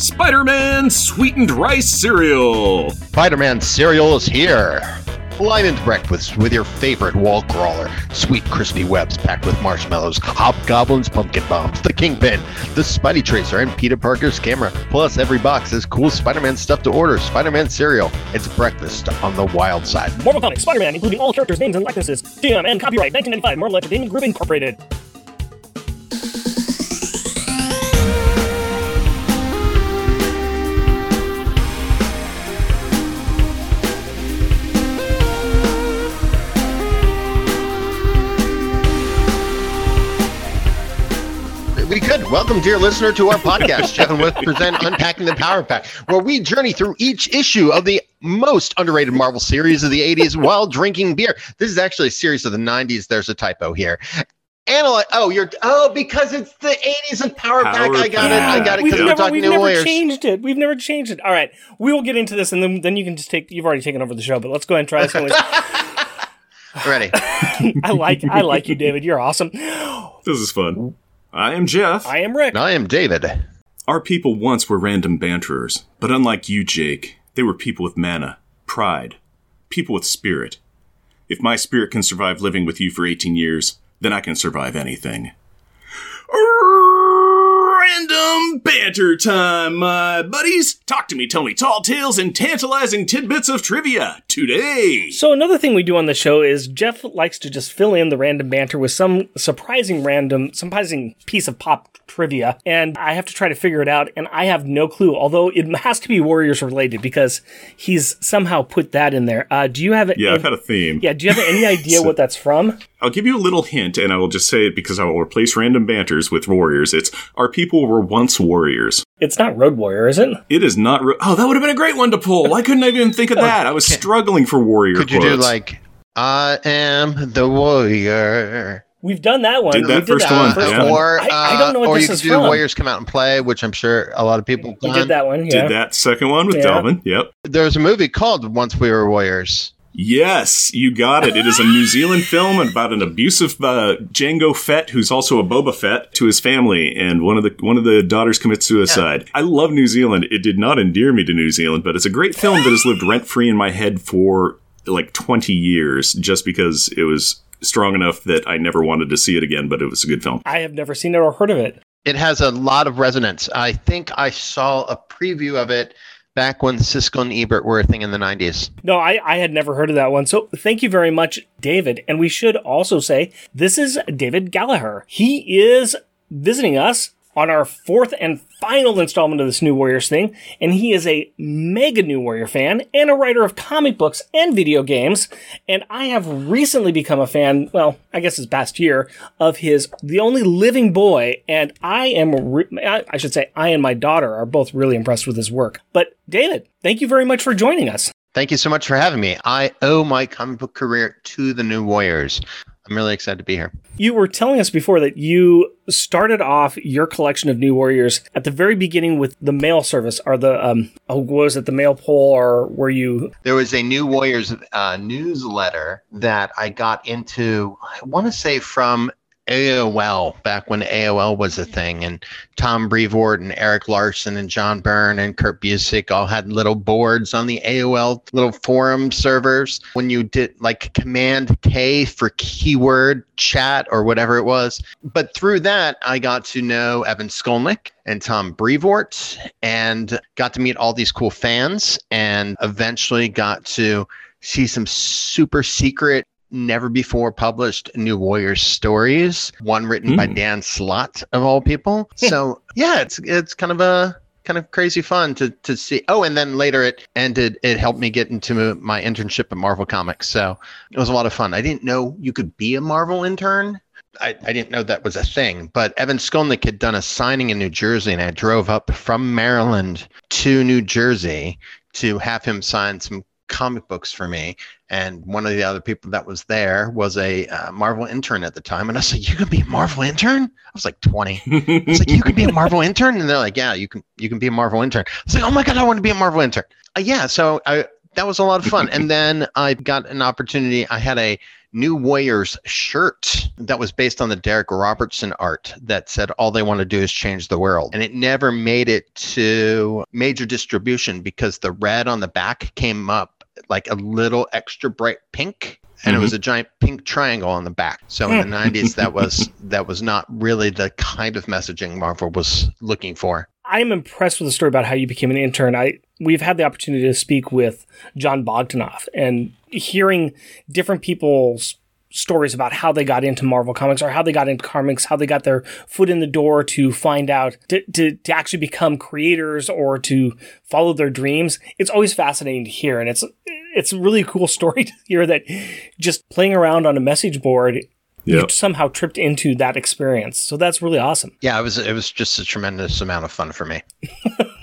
Spider Man sweetened rice cereal. Spider Man cereal is here. Fly into breakfast with your favorite wall crawler. Sweet crispy webs packed with marshmallows, hobgoblins, pumpkin bombs, the kingpin, the Spidey Tracer, and Peter Parker's camera. Plus, every box has cool Spider Man stuff to order. Spider Man cereal. It's breakfast on the wild side. Marvel Comics Spider Man, including all characters' names and likenesses. GM and copyright 1995 Marvel Entertainment Group Incorporated. Welcome, dear listener, to our podcast. Jeff and Wes present Unpacking the Power Pack, where we journey through each issue of the most underrated Marvel series of the 80s while drinking beer. This is actually a series of the 90s. There's a typo here. Analyze. Oh, you're. Oh, because it's the 80s and Power, Power Pack. I got it. I got it We've because we're never, talking we've New never Warriors. changed it. We've never changed it. All right, we will get into this, and then then you can just take. You've already taken over the show, but let's go ahead and try this. anyways. Ready. I like I like you, David. You're awesome. This is fun. I am Jeff. I am Rick. I am David. Our people once were random banterers, but unlike you, Jake, they were people with mana, pride, people with spirit. If my spirit can survive living with you for 18 years, then I can survive anything. Random banter time, my buddies! Talk to me, tell me tall tales and tantalizing tidbits of trivia today! So another thing we do on the show is Jeff likes to just fill in the random banter with some surprising random, surprising piece of pop trivia, and I have to try to figure it out, and I have no clue. Although it has to be Warriors related because he's somehow put that in there. Uh, do you have? Yeah, I've had a theme. yeah. Do you have any idea what that's from? I'll give you a little hint, and I will just say it because I will replace random banters with warriors. It's our people were once warriors. It's not Road Warrior, is it? It is not. Re- oh, that would have been a great one to pull. Why couldn't I even think of that? I was struggling for warrior. Could you do like, I am the warrior? We've done that one. Did that we first did that one, First yeah. one. Or, I, I don't know uh, what or this you could is do from. Warriors Come Out and Play, which I'm sure a lot of people We did that one. Yeah. Did that second one with Yeah. Delvin? Yep. There's a movie called Once We Were Warriors. Yes, you got it. It is a New Zealand film about an abusive uh, Jango Fett, who's also a Boba Fett, to his family, and one of the one of the daughters commits suicide. I love New Zealand. It did not endear me to New Zealand, but it's a great film that has lived rent free in my head for like 20 years, just because it was strong enough that I never wanted to see it again. But it was a good film. I have never seen it or heard of it. It has a lot of resonance. I think I saw a preview of it back when Siskel and Ebert were a thing in the 90s. No, I, I had never heard of that one. So thank you very much, David. And we should also say this is David Gallaher. He is visiting us on our fourth and final installment of this New Warriors thing. And he is a mega New Warrior fan and a writer of comic books and video games. And I have recently become a fan, well, I guess this past year, of his The Only Living Boy. And I am, re- I should say, I and my daughter are both really impressed with his work. But David, thank you very much for joining us. Thank you so much for having me. I owe my comic book career to the New Warriors. I'm really excited to be here. You were telling us before that you started off your collection of New Warriors at the very beginning with the mail service, or the um, oh, what was it the mail poll, or were you? There was a New Warriors uh, newsletter that I got into, I want to say from AOL, back when AOL was a thing. And Tom Brevoort and Erik Larsen and John Byrne and Kurt Busiek all had little boards on the AOL little forum servers. When you did like Command K for keyword chat or whatever it was. But through that, I got to know Evan Skolnick and Tom Brevoort and got to meet all these cool fans and eventually got to see some super secret never before published new warriors stories one written by Hmm. dan slott of all people. So yeah it's it's kind of a kind of crazy fun to to see. Oh and then later it ended it helped me get into my internship at marvel comics. So it was a lot of fun. I didn't know you could be a marvel intern. I, I didn't know that was a thing, but Evan Skolnick had done a signing in New Jersey, and I drove up from Maryland to New Jersey to have him sign some comic books for me. And one of the other people that was there was a uh, Marvel intern at the time. And I was like, "You can be a Marvel intern?" I was like 20. I was like, "You can be a Marvel intern?" And they're like, "Yeah, you can. You can be a Marvel intern." I was like, "Oh my god, I want to be a Marvel intern." Uh, yeah, so I that was a lot of fun. and then I got an opportunity. I had a New Warriors shirt that was based on the Darick Robertson art that said all they want to do is change the world. And it never made it to major distribution because the red on the back came up like a little extra bright pink and mm-hmm. it was a giant pink triangle on the back. So in the 90s that was that was not really the kind of messaging Marvel was looking for. I'm impressed with the story about how you became an intern. I we've had the opportunity to speak with Jon Bogdanove and hearing different people's stories about how they got into Marvel Comics or how they got into comics, how they got their foot in the door to find out to, to, to actually become creators or to follow their dreams. It's always fascinating to hear. And it's, it's a really cool story to hear that just playing around on a message board yep. you somehow tripped into that experience. So that's really awesome. Yeah, it was it was just a tremendous amount of fun for me.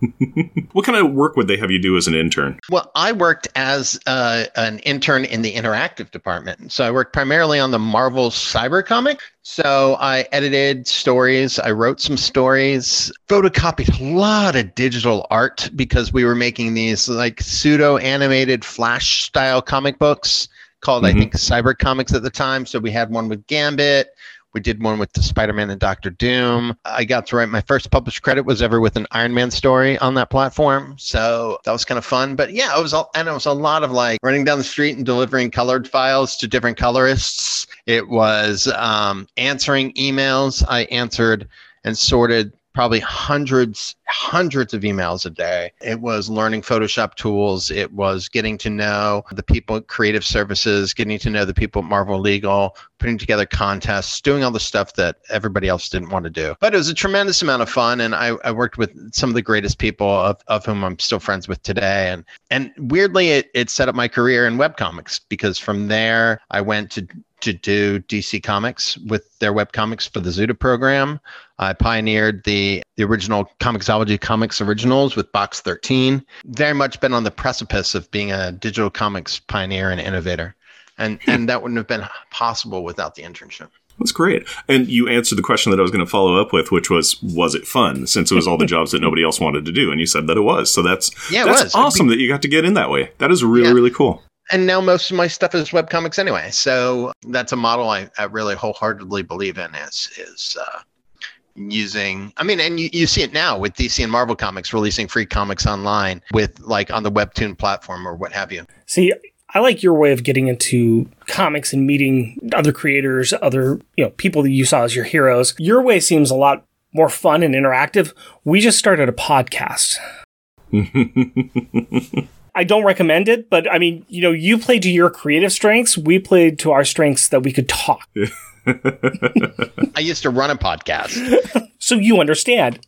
what kind of work would they have you do as an intern? Well, I worked as uh, an intern in the interactive department. So I worked primarily on the Marvel Cyber comic. So I edited stories, I wrote some stories, photocopied a lot of digital art because we were making these like pseudo animated flash style comic books called mm-hmm. I think Cyber Comics at the time. So we had one with Gambit. We did one with the Spider-Man and Doctor Doom. I got to write my first published credit was ever with an Iron Man story on that platform. So that was kind of fun. But yeah, it was all, and it was a lot of like running down the street and delivering colored files to different colorists. It was um, answering emails. I answered and sorted probably hundreds hundreds of emails a day. It was learning photoshop tools. It was getting to know the people at creative services getting to know the people at marvel legal putting together contests doing all the stuff that everybody else didn't want to do. But it was a tremendous amount of fun and i, I worked with some of the greatest people of, of whom i'm still friends with today. And and weirdly it, it set up my career in webcomics because from there i went to to do DC Comics with their web comics for the Zuda program. I pioneered the the original Comixology Comics originals with Box 13. Very much been on the precipice of being a digital comics pioneer and innovator. And and that wouldn't have been possible without the internship. That's great. And you answered the question that I was going to follow up with, which was, was it fun? Since it was all the jobs that nobody else wanted to do, and you said that it was. So that's yeah, that's awesome be- that you got to get in that way. That is really yeah. really cool and now most of my stuff is web comics anyway. So that's a model I, I really wholeheartedly believe in is is uh, using I mean and you, you see it now with DC and Marvel comics releasing free comics online with like on the webtoon platform or what have you. See, I like your way of getting into comics and meeting other creators, other, you know, people that you saw as your heroes. Your way seems a lot more fun and interactive. We just started a podcast. I don't recommend it, but I mean, you know, you played to your creative strengths. We played to our strengths that we could talk. I used to run a podcast. so you understand.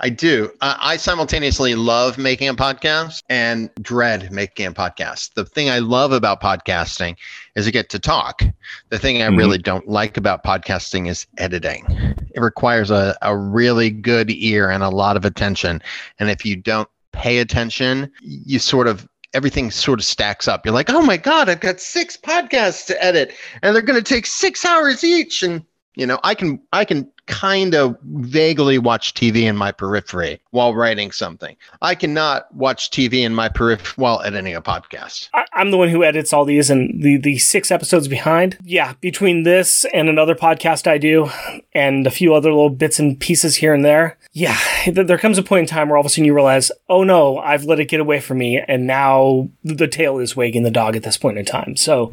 I do. Uh, I simultaneously love making a podcast and dread making a podcast. The thing I love about podcasting is I get to talk. The thing I mm-hmm. really don't like about podcasting is editing. It requires a, a really good ear and a lot of attention. And if you don't pay attention, you sort of everything sort of stacks up. You're like, oh my God, I've got six podcasts to edit and they're going to take six hours each. And, you know, I can, I can kind of vaguely watch TV in my periphery while writing something. I cannot watch TV in my periphery while editing a podcast. I, am the one who edits all these and the, the six episodes behind. Yeah, between this and another podcast I do and a few other little bits and pieces here and there. Yeah, there comes a point in time where all of a sudden you realize, oh no, I've let it get away from me. And now the tail is wagging the dog at this point in time. So,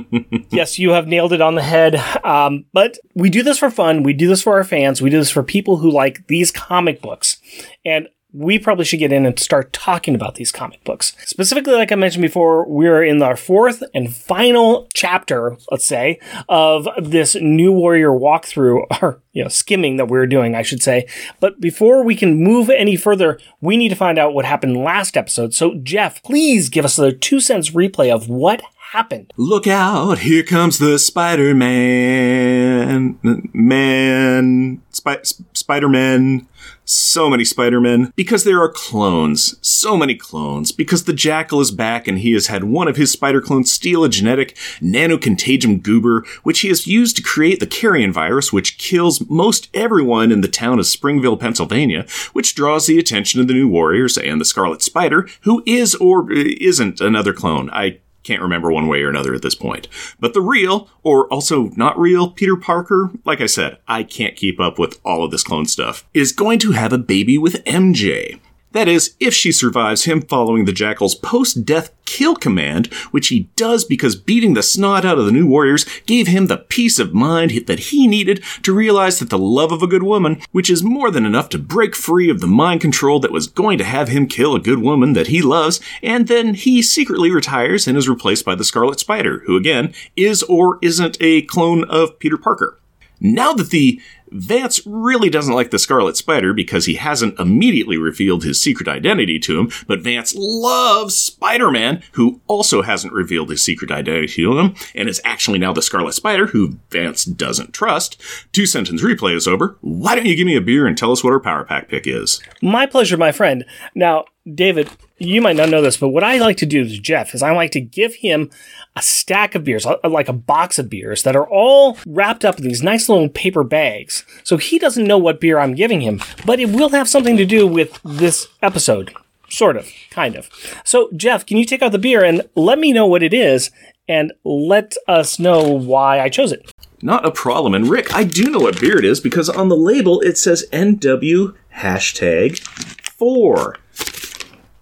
yes, you have nailed it on the head. Um, but we do this for fun. We do this for our fans. We do this for people who like these comic books. And we probably should get in and start talking about these comic books. Specifically, like I mentioned before, we're in our fourth and final chapter, let's say, of this New Warrior walkthrough, or, you know, skimming that we're doing, I should say. But before we can move any further, we need to find out what happened last episode. So, Jeff, please give us a two cents replay of what happened. Look out, here comes the Spider Man. Man. Sp- Spider Man. So many Spider Men. Because there are clones. So many clones. Because the Jackal is back and he has had one of his spider clones steal a genetic nanocontagium goober, which he has used to create the carrion virus, which kills most everyone in the town of Springville, Pennsylvania, which draws the attention of the New Warriors and the Scarlet Spider, who is or uh, isn't another clone. I Can't remember one way or another at this point. But the real, or also not real, Peter Parker, like I said, I can't keep up with all of this clone stuff, is going to have a baby with MJ. That is, if she survives him following the Jackal's post death kill command, which he does because beating the snot out of the new warriors gave him the peace of mind that he needed to realize that the love of a good woman, which is more than enough to break free of the mind control that was going to have him kill a good woman that he loves, and then he secretly retires and is replaced by the Scarlet Spider, who again is or isn't a clone of Peter Parker. Now that the Vance really doesn't like the Scarlet Spider because he hasn't immediately revealed his secret identity to him, but Vance loves Spider Man, who also hasn't revealed his secret identity to him, and is actually now the Scarlet Spider, who Vance doesn't trust. Two sentence replay is over. Why don't you give me a beer and tell us what our Power Pack pick is? My pleasure, my friend. Now, David, you might not know this, but what I like to do to Jeff is I like to give him a stack of beers, uh, like a box of beers that are all wrapped up in these nice little paper bags. So he doesn't know what beer I'm giving him, but it will have something to do with this episode. Sort of, kind of. So, Jeff, can you take out the beer and let me know what it is and let us know why I chose it? Not a problem. And Rick, I do know what beer it is because on the label it says NW hashtag 4.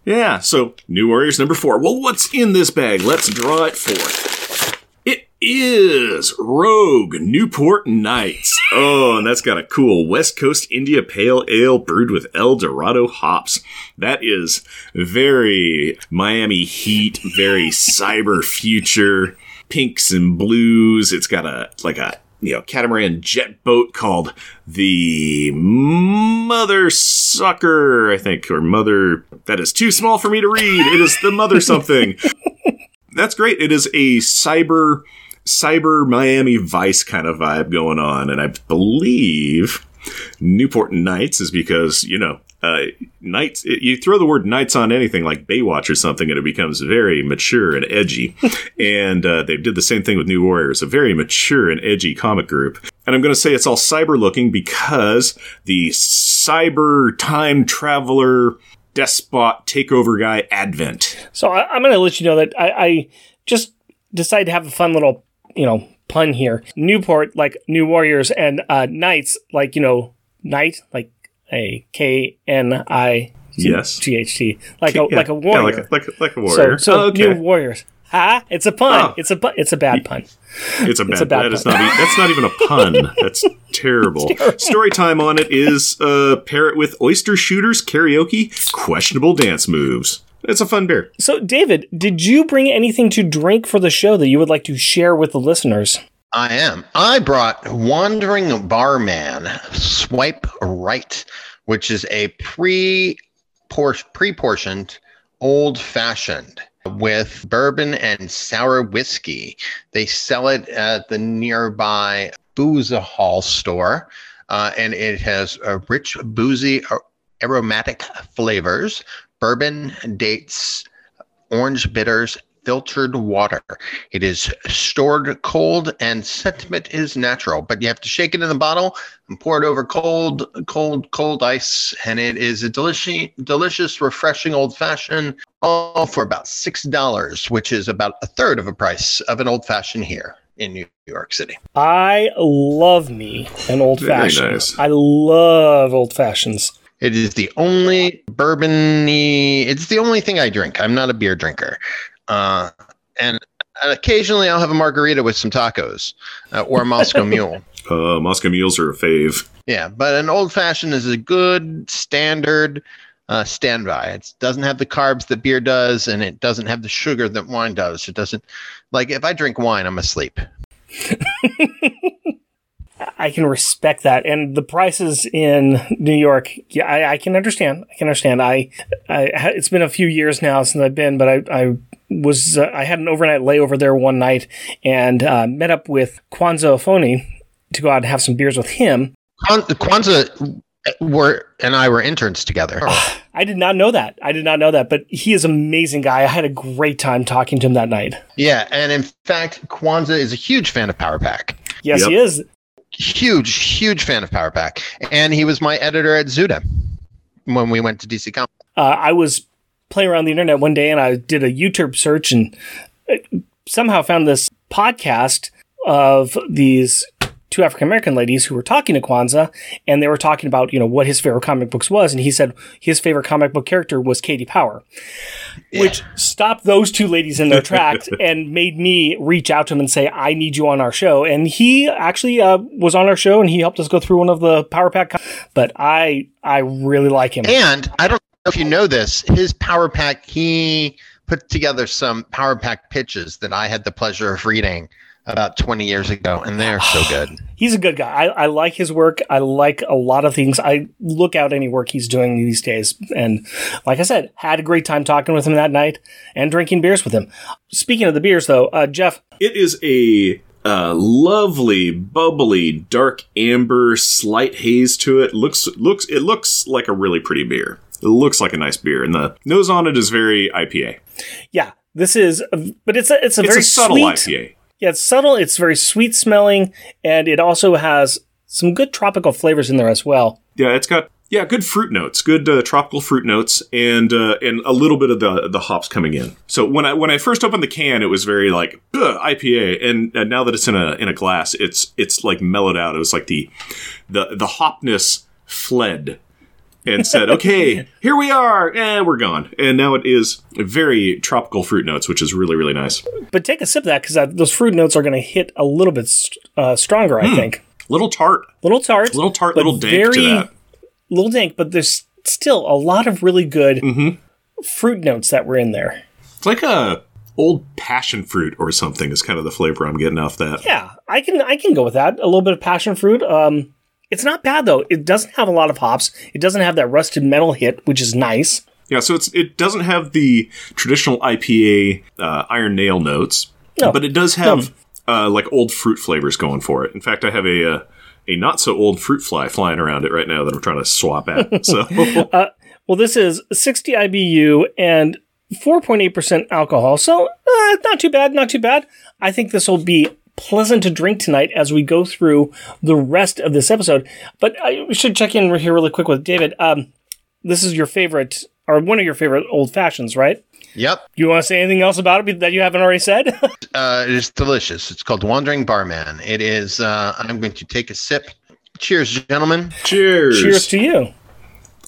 Yeah, so New Warriors number four. Well, what's in this bag? Let's draw it forth. It is Rogue Newport Nights. Oh, and that's got a cool West Coast India Pale Ale brewed with El Dorado hops. That is very Miami Heat, very cyber future, pinks and blues. It's got a like a you know, catamaran jet boat called the Mother Sucker, I think, or Mother. That is too small for me to read. It is the Mother something. That's great. It is a cyber, cyber Miami Vice kind of vibe going on, and I believe Newport Nights is because you know uh, nights you throw the word nights on anything like baywatch or something and it becomes very mature and edgy. And uh, they did the same thing with new warriors a very mature and edgy comic group. And i'm going to say it's all cyber looking because the cyber time traveler despot takeover guy advent. So I, am going to let you know that I, I just decided to have a fun little you know pun here. Newport like new warriors and uh, knights like you know knight like a K N I yes G H T like a yeah. like a warrior, yeah, like, a, like, a, like a warrior. So, so oh, okay. new warriors. Ha! It's a pun. Oh. It's a It's a bad pun. It's a bad. It's a bad that is not. that's not even a pun. That's terrible. terrible. Story time on it is uh, pair it with oyster shooters karaoke questionable dance moves. It's a fun beer. So, David, did you bring anything to drink for the show that you would like to share with the listeners? I am. I brought Wandering Barman Swipe Right, which is a pre portioned old fashioned with bourbon and sour whiskey. They sell it at the nearby Booze Hall store, uh, and it has a rich, boozy, aromatic flavors, bourbon, dates, orange bitters, filtered water. It is stored cold and sentiment is natural, but you have to shake it in the bottle and pour it over cold, cold, cold ice. And it is a delicious, delicious, refreshing old fashioned, all for about $6, which is about a third of a price of an old fashioned here in New York City. I love me an old fashioned. Nice. I love old fashions. It is the only bourbony. It's the only thing I drink. I'm not a beer drinker. Uh, and occasionally I'll have a margarita with some tacos uh, or a Moscow Mule. Uh, Moscow Mules are a fave. Yeah, but an old fashioned is a good standard uh, standby. It doesn't have the carbs that beer does, and it doesn't have the sugar that wine does. It doesn't like if I drink wine, I'm asleep. I can respect that, and the prices in New York, yeah, I, I can understand. I can understand. I, I, it's been a few years now since I've been, but I, I was uh, I had an overnight layover there one night and uh, met up with Kwanza Ofoni to go out and have some beers with him. Kwanza were and I were interns together. I did not know that. I did not know that, but he is an amazing guy. I had a great time talking to him that night. Yeah, and in fact, Kwanza is a huge fan of Power Pack. Yes, yep. he is. Huge, huge fan of Power Pack, and he was my editor at Zuda when we went to DC Comics. Uh, I was playing around the internet one day and I did a YouTube search and somehow found this podcast of these two African American ladies who were talking to Kwanza, and they were talking about you know what his favorite comic books was, and he said his favorite comic book character was Katie Power, which stopped those two ladies in their tracks and made me reach out to him and say I need you on our show, and he actually uh, was on our show and he helped us go through one of the Power Pack, com- but I I really like him. And I don't if you know this, his Power Pack, he put together some Power Pack pitches that I had the pleasure of reading about 20 years ago, and they're so good. He's a good guy. I, I like his work. I like a lot of things. I look out any work he's doing these days. And like I said, had a great time talking with him that night and drinking beers with him. Speaking of the beers, though, uh, Jeff, It is a uh, lovely, bubbly, dark amber, slight haze to it. looks looks It looks like a really pretty beer. It looks like a nice beer, and the nose on it is very IPA. yeah, this is, but it's a, it's a It's very a subtle sweet, IPA. Yeah, it's subtle. It's very sweet smelling, and it also has some good tropical flavors in there as well. Yeah, it's got yeah good fruit notes, good uh, tropical fruit notes, and uh, and a little bit of the the hops coming in. So when I when I first opened the can, it was very like IPA, and, and now that it's in a in a glass, it's it's like mellowed out. It was like the the the hopness fled and said, "Okay, here we are, and we're gone." And now it is very tropical fruit notes, which is really really nice. But take a sip of that because those fruit notes are going to hit a little bit uh, stronger, I think. Little tart, Little tart, little tart, little dank very to that. little dank, but there's still a lot of really good Mm-hmm. fruit notes that were in there. It's like a old passion fruit or something. Is kind of the flavor I'm getting off that. Yeah, I can I can go with that. A little bit of passion fruit. Um, it's not bad though. It doesn't have a lot of hops. It doesn't have that rusted metal hit, which is nice. Yeah, so it's it doesn't have the traditional IPA uh, iron nail notes, No. but it does have uh, like old fruit flavors going for it. In fact, I have a uh, a not so old fruit fly flying around it right now that I'm trying to swap at. So Well, this is 60 IBU and 4.8% alcohol. So, uh, not too bad, not too bad. I think this will be pleasant to drink tonight as we go through the rest of this episode. But I should check in here really quick with David. Um, this is your favorite, or one of your favorite old fashions, right? Yep, You want to say anything else about it that you haven't already said? uh, it is delicious. It's called Wandering Barman. It is. Uh, I'm going to take a sip. Cheers, gentlemen. cheers, Cheers to you.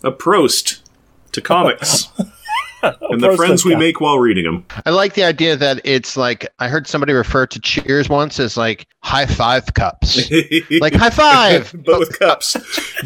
a prost to comics and the friends we com- make while reading them. I like the idea that it's like I heard somebody refer to Cheers once as like high five cups. like high five. but with cups.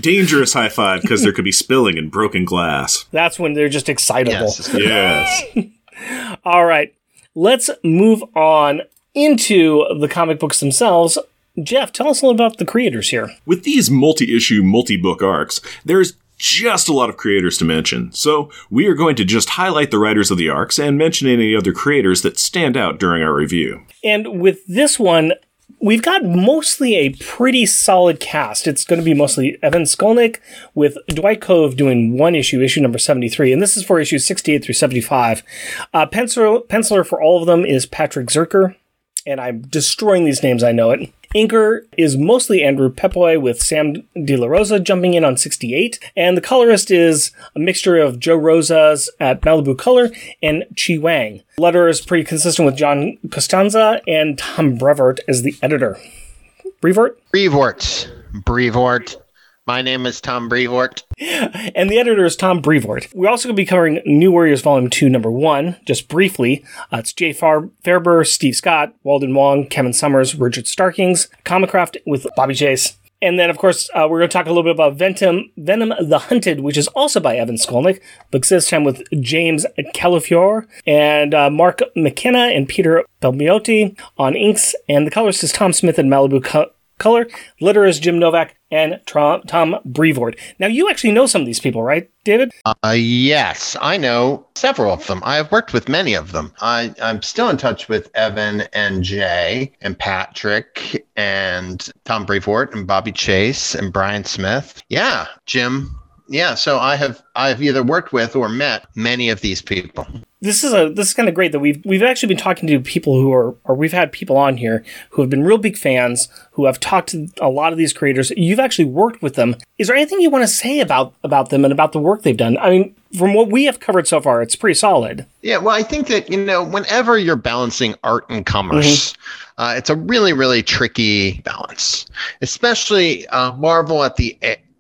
Dangerous high five because there could be spilling and broken glass. That's when they're just excitable. Yes. Yes. All right, let's move on into the comic books themselves. Jeff, tell us a little about the creators here. With these multi issue, multi book arcs, there's just a lot of creators to mention. So we are going to just highlight the writers of the arcs and mention any other creators that stand out during our review. And with this one, we've got mostly a pretty solid cast. It's going to be mostly Evan Skolnick with Dwight Cove doing one issue, issue number 73. And this is for issues 68 through 75. Uh, pencil, penciler for all of them is Patrick Zircher. And I'm destroying these names, I know it. Inker is mostly Andrew Pepoy with Sam De La Rosa jumping in on 68. And the colorist is a mixture of Joe Rosas at Malibu Color and Chi Wang. Letter is pretty consistent with John Costanza and Tom Brevert as the editor. Brevert? Brevort. Brevort. My name is Tom Brevort. And the editor is Tom Brevoort. We're also going to be covering New Warriors Volume 2, Number 1, just briefly. Uh, it's Jay Far- Faerber, Steve Scott, Walden Wong, Kevin Summers, Richard Starkings, Comicraft with Bobby Chase. And then, of course, uh, we're going to talk a little bit about Venom, Venom the Hunted, which is also by Evan Skolnick, but this time with James Calafiore and uh, Mark McKenna and Peter Belmiotti on inks. And the colorist is Tom Smith and Malibu Co- Color. Litter is Jim Novak and Tom, Tom Brevoort. Now, you actually know some of these people, right, David? Uh, yes, I know several of them. I have worked with many of them. I, I'm still in touch with Evan and Jay and Patrick and Tom Brevoort and Bobby Chase and Brian Smith. Yeah, Jim. Yeah, so I have I have either worked with or met many of these people. this is a this is kind of great that we've we've actually been talking to people who are or we've had people on here who have been real big fans who have talked to a lot of these creators you've actually worked with them is there anything you want to say about about them and about the work they've done i mean from what we have covered so far, it's pretty solid. Yeah, well, I think that, you know, whenever you're balancing art and commerce, mm-hmm. uh, it's a really, really tricky balance, especially uh, Marvel at the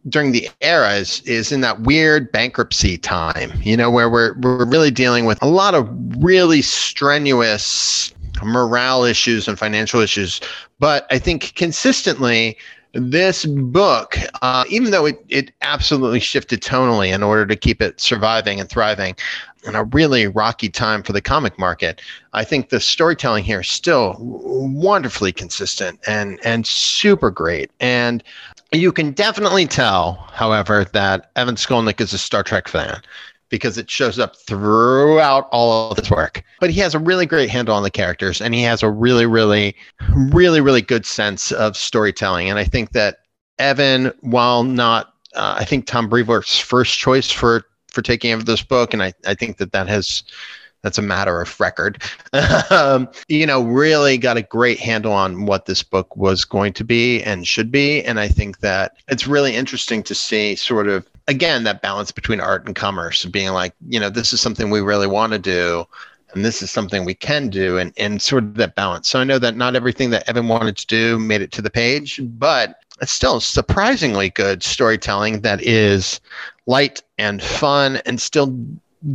during the era is, is in that weird bankruptcy time, you know, where we're, we're really dealing with a lot of really strenuous morale issues and financial issues. But I think consistently, this book, uh, even though it, it absolutely shifted tonally in order to keep it surviving and thriving in a really rocky time for the comic market, I think the storytelling here is still wonderfully consistent and and super great. And you can definitely tell, however, that Evan Skolnick is a Star Trek fan because it shows up throughout all of his work. But he has a really great handle on the characters and he has a really, really, really, really good sense of storytelling. And I think that Evan, while not, uh, I think Tom Brevoort's first choice for for taking over this book, and I, I think that that has that's a matter of record. um, you know, really got a great handle on what this book was going to be and should be. And I think that it's really interesting to see sort of again that balance between art and commerce being like you know this is something we really want to do and this is something we can do and, and sort of that balance so i know that not everything that evan wanted to do made it to the page but it's still surprisingly good storytelling that is light and fun and still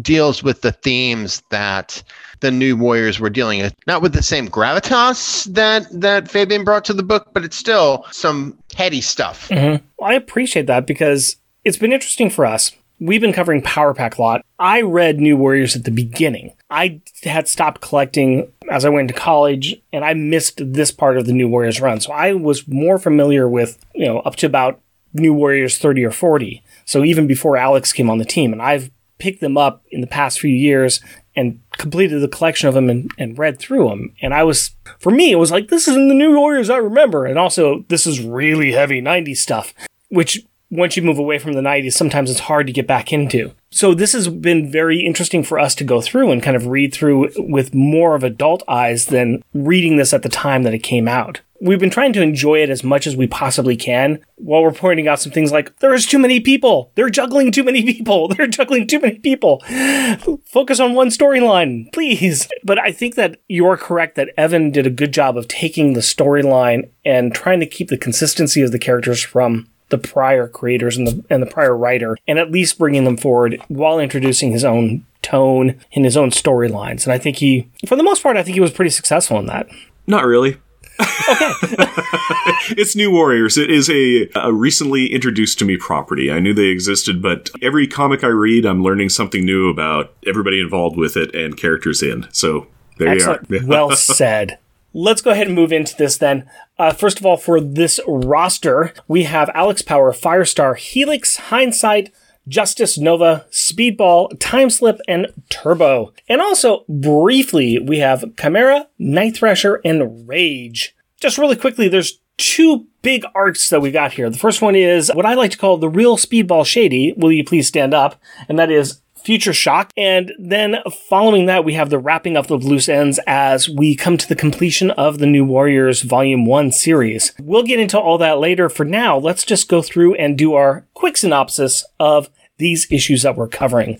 deals with the themes that the new warriors were dealing with not with the same gravitas that that fabian brought to the book but it's still some heady stuff mm-hmm. i appreciate that because it's been interesting for us. We've been covering Power Pack a lot. I read New Warriors at the beginning. I had stopped collecting as I went to college, and I missed this part of the New Warriors run. So I was more familiar with, you know, up to about New Warriors 30 or 40. So even before Alex came on the team, and I've picked them up in the past few years and completed the collection of them and, and read through them. And I was, for me, it was like, this is in the New Warriors I remember. And also, this is really heavy 90s stuff, which once you move away from the 90s, sometimes it's hard to get back into. So this has been very interesting for us to go through and kind of read through with more of adult eyes than reading this at the time that it came out. We've been trying to enjoy it as much as we possibly can while we're pointing out some things like there's too many people. They're juggling too many people. They're juggling too many people. Focus on one storyline, please. But I think that you're correct that Evan did a good job of taking the storyline and trying to keep the consistency of the characters from the prior creators and the and the prior writer, and at least bringing them forward while introducing his own tone and his own storylines. And I think he, for the most part, I think he was pretty successful in that. Not really. Okay. it's New Warriors. It is a, a recently introduced to me property. I knew they existed, but every comic I read, I'm learning something new about everybody involved with it and characters in. So there Excellent. you are. well said. Let's go ahead and move into this then. Uh, first of all, for this roster, we have Alex Power, Firestar, Helix, Hindsight, Justice Nova, Speedball, Timeslip, and Turbo. And also, briefly, we have Chimera, Night Thrasher, and Rage. Just really quickly, there's two big arcs that we got here. The first one is what I like to call the real Speedball Shady. Will you please stand up? And that is Future Shock. And then following that, we have the wrapping up of loose ends as we come to the completion of the New Warriors Volume 1 series. We'll get into all that later. For now, let's just go through and do our quick synopsis of these issues that we're covering.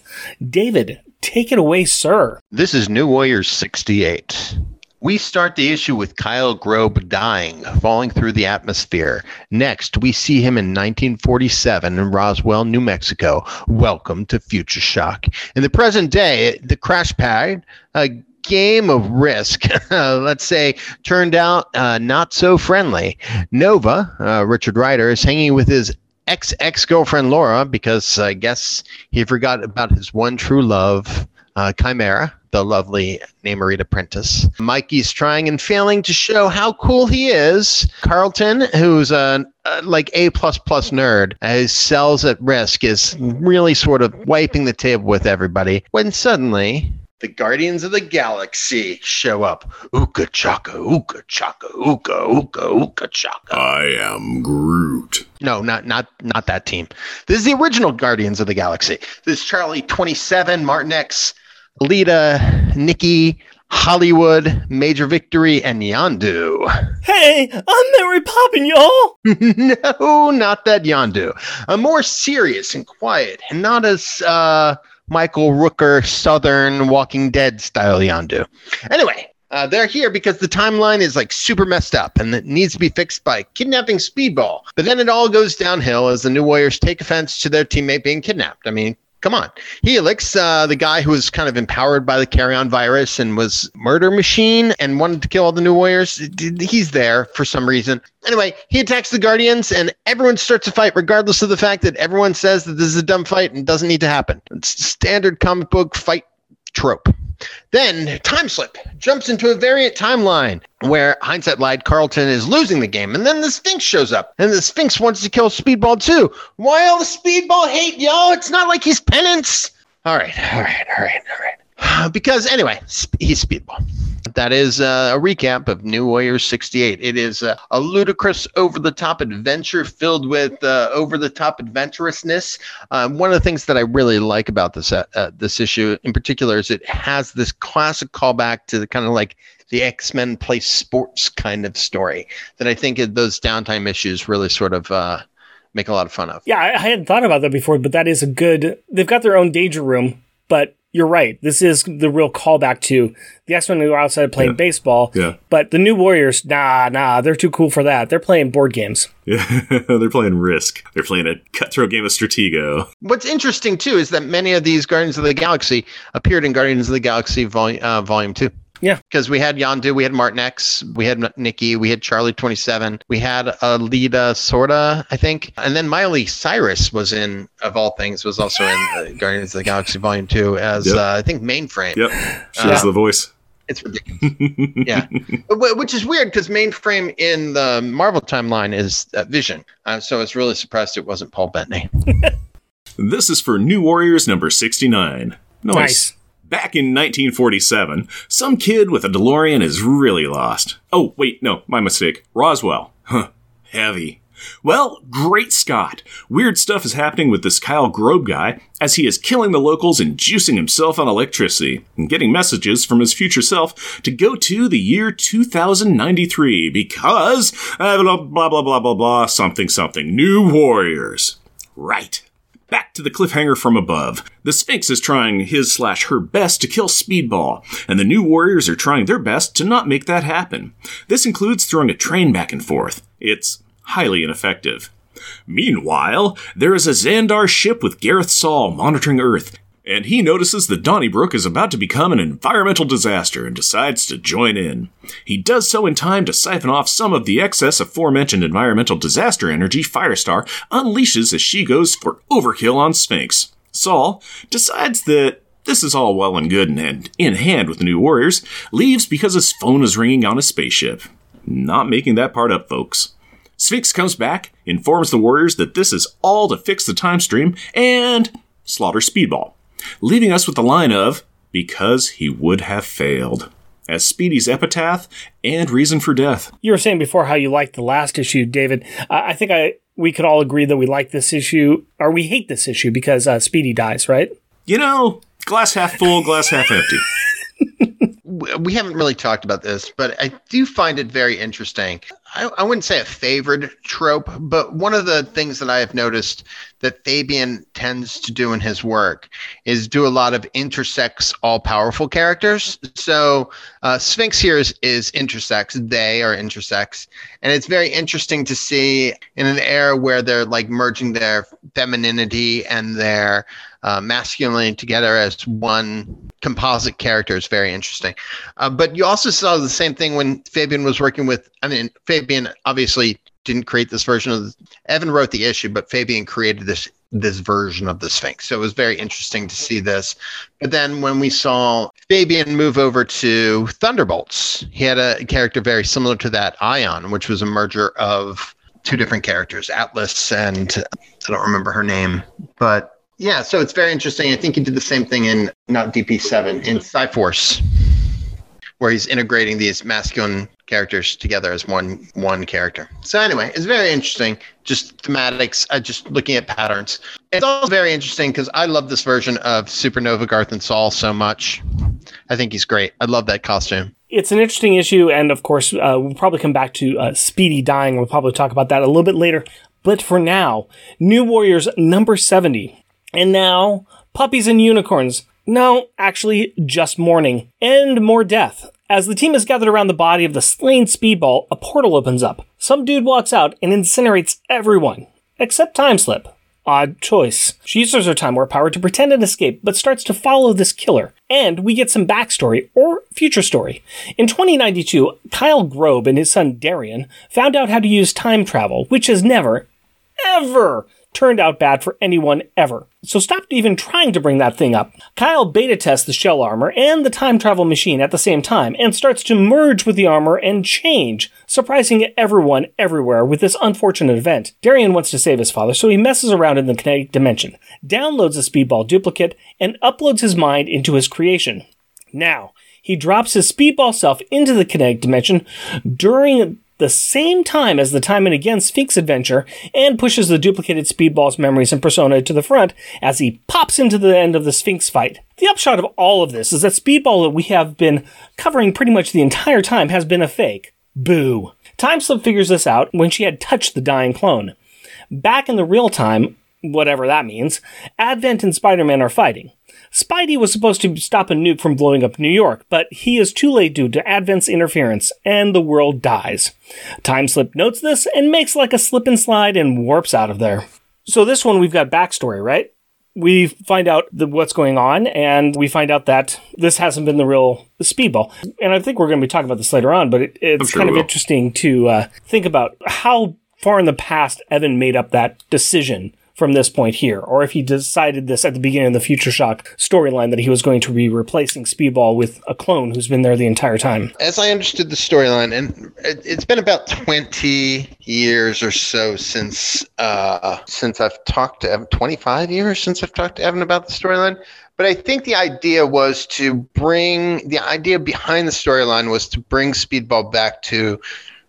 David, take it away, sir. This is New Warriors 68. We start the issue with Kyle Grobe dying, falling through the atmosphere. Next, we see him in 1947 in Roswell, New Mexico. Welcome to Future Shock. In the present day, the crash pad, a game of risk, let's say, turned out uh, not so friendly. Nova, uh, Richard Rider, is hanging with his ex ex girlfriend Laura because I guess he forgot about his one true love, uh, Chimera the lovely Namorita Prentice. Mikey's trying and failing to show how cool he is. Carlton, who's a, like A plus plus nerd, his cells at risk, is really sort of wiping the table with everybody. When suddenly the Guardians of the Galaxy show up. Ooka chaka, ooka chaka, ooka, ooka, ooka chaka. I am Groot. No, not not not that team. This is the original Guardians of the Galaxy. This is Charlie 27, Martinex, Lita, Nikki, Hollywood, Major Victory, and Yondu. Hey, I'm Mary Poppin, y'all. no, not that Yondu. A more serious and quiet, and not as uh, Michael Rooker Southern Walking Dead style Yondu. Anyway, uh, they're here because the timeline is like super messed up and it needs to be fixed by kidnapping Speedball. But then it all goes downhill as the New Warriors take offense to their teammate being kidnapped. I mean, come on. Helix, uh, the guy who was kind of empowered by the carrion virus and was murder machine and wanted to kill all the New Warriors, he's there for some reason. Anyway, he attacks the Guardians and everyone starts a fight, regardless of the fact that everyone says that this is a dumb fight and doesn't need to happen. It's standard comic book fight trope. Then time slip jumps into a variant timeline where Hindsight Lad Carlton is losing the game, and then the Sphinx shows up, and the Sphinx wants to kill Speedball too. Why all the Speedball hate, yo? It's not like he's penance. All right, all right, all right, all right. because anyway, he's Speedball. That is uh, a recap of New Warriors 68. It is uh, a ludicrous, over the top adventure filled with uh, over the top adventurousness. Um, one of the things that I really like about this uh, uh, this issue in particular is it has this classic callback to the kind of like the X Men play sports kind of story that I think those downtime issues really sort of uh, make a lot of fun of. Yeah, I hadn't thought about that before, but that is a good. They've got their own danger room, but you're right. This is the real callback to the X Men who are outside playing Yeah. baseball. Yeah. But the New Warriors, nah, nah, they're too cool for that. They're playing board games. Yeah, they're playing Risk. They're playing a cutthroat game of Stratego. What's interesting too is that many of these Guardians of the Galaxy appeared in Guardians of the Galaxy Volume uh, Volume Two. Yeah. because we had Yondu, we had Martinex, we had Nikki, we had Charlie Twenty Seven, we had Alita Sorta, I think, and then Miley Cyrus was in, of all things, was also in uh, Guardians of the Galaxy Volume Two as Yep. uh, I think Mainframe. Yep, she has Uh, the voice. It's ridiculous. yeah, Wh- which is weird because Mainframe in the Marvel timeline is uh, Vision, uh, so I was really surprised it wasn't Paul Bettany. This is for New Warriors number 69. Nice. Nice. Back in 1947, some kid with a DeLorean is really lost. Oh, wait, no, my mistake. Roswell. Huh, heavy. Well, great Scott. Weird stuff is happening with this Kyle Grobe guy as he is killing the locals and juicing himself on electricity and getting messages from his future self to go to the year 2093 because uh, blah, blah, blah, blah, blah, blah, something, something. New Warriors. Right. Back to the cliffhanger from above. The Sphinx is trying his slash her best to kill Speedball, and the new warriors are trying their best to not make that happen. This includes throwing a train back and forth. It's highly ineffective. Meanwhile, there is a Xandar ship with Garthan Saal monitoring Earth, and he notices that Donnybrook is about to become an environmental disaster and decides to join in. He does so in time to siphon off some of the excess aforementioned environmental disaster energy Firestar unleashes as she goes for overkill on Sphinx. Saal decides that this is all well and good and in hand with the new warriors, leaves because his phone is ringing on his spaceship. Not making that part up, folks. Sphinx comes back, informs the warriors that this is all to fix the time stream, and slaughter Speedball, leaving us with the line of, because he would have failed, as Speedy's epitaph and reason for death. You were saying before how you liked the last issue, David. Uh, I think I we could all agree that we like this issue or we hate this issue because uh, Speedy dies, right? You know, glass half full, glass half empty. we haven't really talked about this, but I do find it very interesting. I, I wouldn't say a favored trope, but one of the things that I have noticed that Fabian tends to do in his work is do a lot of intersex, all powerful characters. So uh, Sphinx here is, is intersex, they are intersex. And it's very interesting to see in an era where they're like merging their femininity and their uh, masculinity together as one composite character is very interesting. Uh, but you also saw the same thing when Fabian was working with. I mean, Fabian obviously didn't create this version of. Evan wrote the issue, but Fabian created this this version of the Sphinx. So it was very interesting to see this. But then when we saw Fabian move over to Thunderbolts, he had a character very similar to that Ion, which was a merger of two different characters, Atlas and I don't remember her name, but yeah, so it's very interesting. I think he did the same thing in not DP7 in Psi-Force, where he's integrating these masculine characters together as one one character. So anyway, it's very interesting. Just thematics, uh, just looking at patterns. It's also very interesting because I love this version of Supernova Garthan Saal so much. I think he's great. I love that costume. It's an interesting issue, and of course, uh, we'll probably come back to uh, Speedy dying. We'll probably talk about that a little bit later. But for now, New Warriors number 70. And now, puppies and unicorns. No, actually, just mourning. And more death. As the team is gathered around the body of the slain Speedball, a portal opens up. Some dude walks out and incinerates everyone, except Timeslip. Odd choice. She uses her time warp power to pretend and escape, but starts to follow this killer. And we get some backstory, or future story. In 2092, Kyle Grobe and his son Darian found out how to use time travel, which has never, ever turned out bad for anyone ever. So stop even trying to bring that thing up. Kyle beta tests the shell armor and the time travel machine at the same time and starts to merge with the armor and change, surprising everyone everywhere with this unfortunate event. Darian wants to save his father, so he messes around in the kinetic dimension, downloads a speedball duplicate, and uploads his mind into his creation. Now, he drops his speedball self into the kinetic dimension during the same time as the Time and Again Sphinx adventure and pushes the duplicated Speedball's memories and persona to the front as he pops into the end of the Sphinx fight. The upshot of all of this is that Speedball that we have been covering pretty much the entire time has been a fake. Boo. Timeslip figures this out when she had touched the dying clone. Back in the real time, whatever that means, Advent and Spider Man are fighting. Spidey was supposed to stop a nuke from blowing up New York, but he is too late due to Advent's interference, and the world dies. Timeslip notes this and makes like a slip and slide and warps out of there. So this one we've got backstory, right? We find out the, what's going on, and we find out that this hasn't been the real speedball. And I think we're going to be talking about this later on, but it, it's sure kind of will. interesting to uh, think about how far in the past Evan made up that decision from this point here, or if he decided this at the beginning of the Future Shock storyline that he was going to be replacing Speedball with a clone who's been there the entire time. As I understood the storyline, and it, it's been about twenty years or so since uh, since I've talked to Evan. Twenty five years since I've talked to Evan about the storyline. But I think the idea was to bring the idea behind the storyline was to bring Speedball back to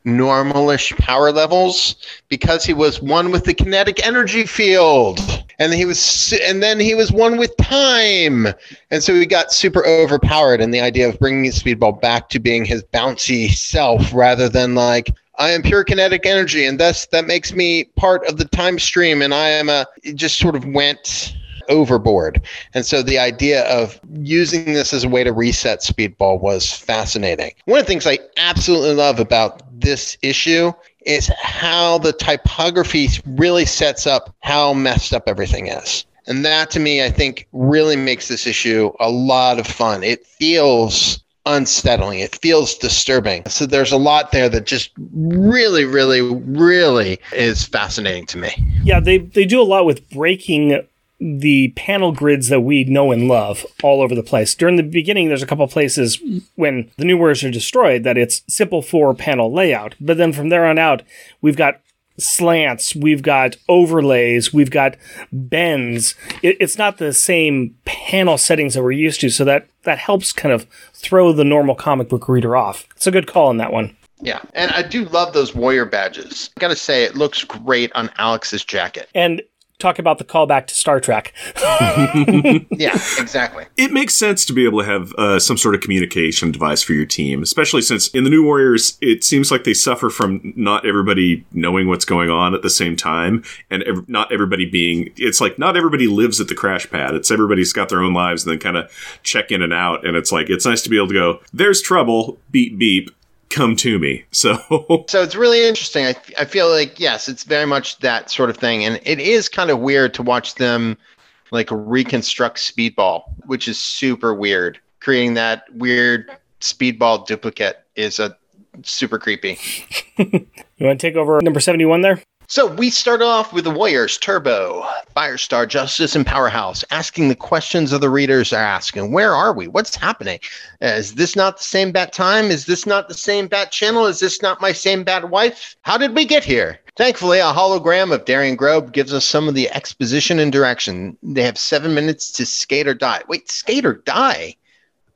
normalish power levels because he was one with the kinetic energy field. And he was and then he was one with time. And so he got super overpowered and the idea of bringing speedball back to being his bouncy self rather than like I am pure kinetic energy and thus that makes me part of the time stream and I am a it just sort of went overboard. And so the idea of using this as a way to reset Speedball was fascinating. One of the things I absolutely love about this issue is how the typography really sets up how messed up everything is. And that to me, I think really makes this issue a lot of fun. It feels unsettling. It feels disturbing. So there's a lot there that just really, really, really is fascinating to me. Yeah, they they do a lot with breaking the panel grids that we know and love all over the place. During the beginning, there's a couple places when the new words are destroyed that it's simple four panel layout. But then from there on out, we've got slants, we've got overlays, we've got bends. It, it's not the same panel settings that we're used to, so that that helps kind of throw the normal comic book reader off. It's a good call on that one. Yeah, and I do love those warrior badges. I gotta say, it looks great on Alex's jacket. And talk about the callback to Star Trek. Yeah, exactly. It makes sense to be able to have uh, some sort of communication device for your team, especially since in the New Warriors, it seems like they suffer from not everybody knowing what's going on at the same time, and ev- not everybody being. It's like not everybody lives at the crash pad. It's everybody's got their own lives and then kind of check in and out. And it's like it's nice to be able to go. There's trouble. Beep beep. Come to me. So So it's really interesting. I, I feel like, yes, it's very much that sort of thing. And it is kind of weird to watch them like reconstruct Speedball, which is super weird. Creating that weird Speedball duplicate is a super creepy. You want to take over number 71 there? So we start off with the Warriors, Turbo, Firestar, Justice, and Powerhouse, asking the questions of the readers are asking. Where are we? What's happening? Is this not the same bat time? Is this not the same bat channel? Is this not my same bat wife? How did we get here? Thankfully, a hologram of Darian Grobe gives us some of the exposition and direction. They have seven minutes to skate or die. Wait, skate or die?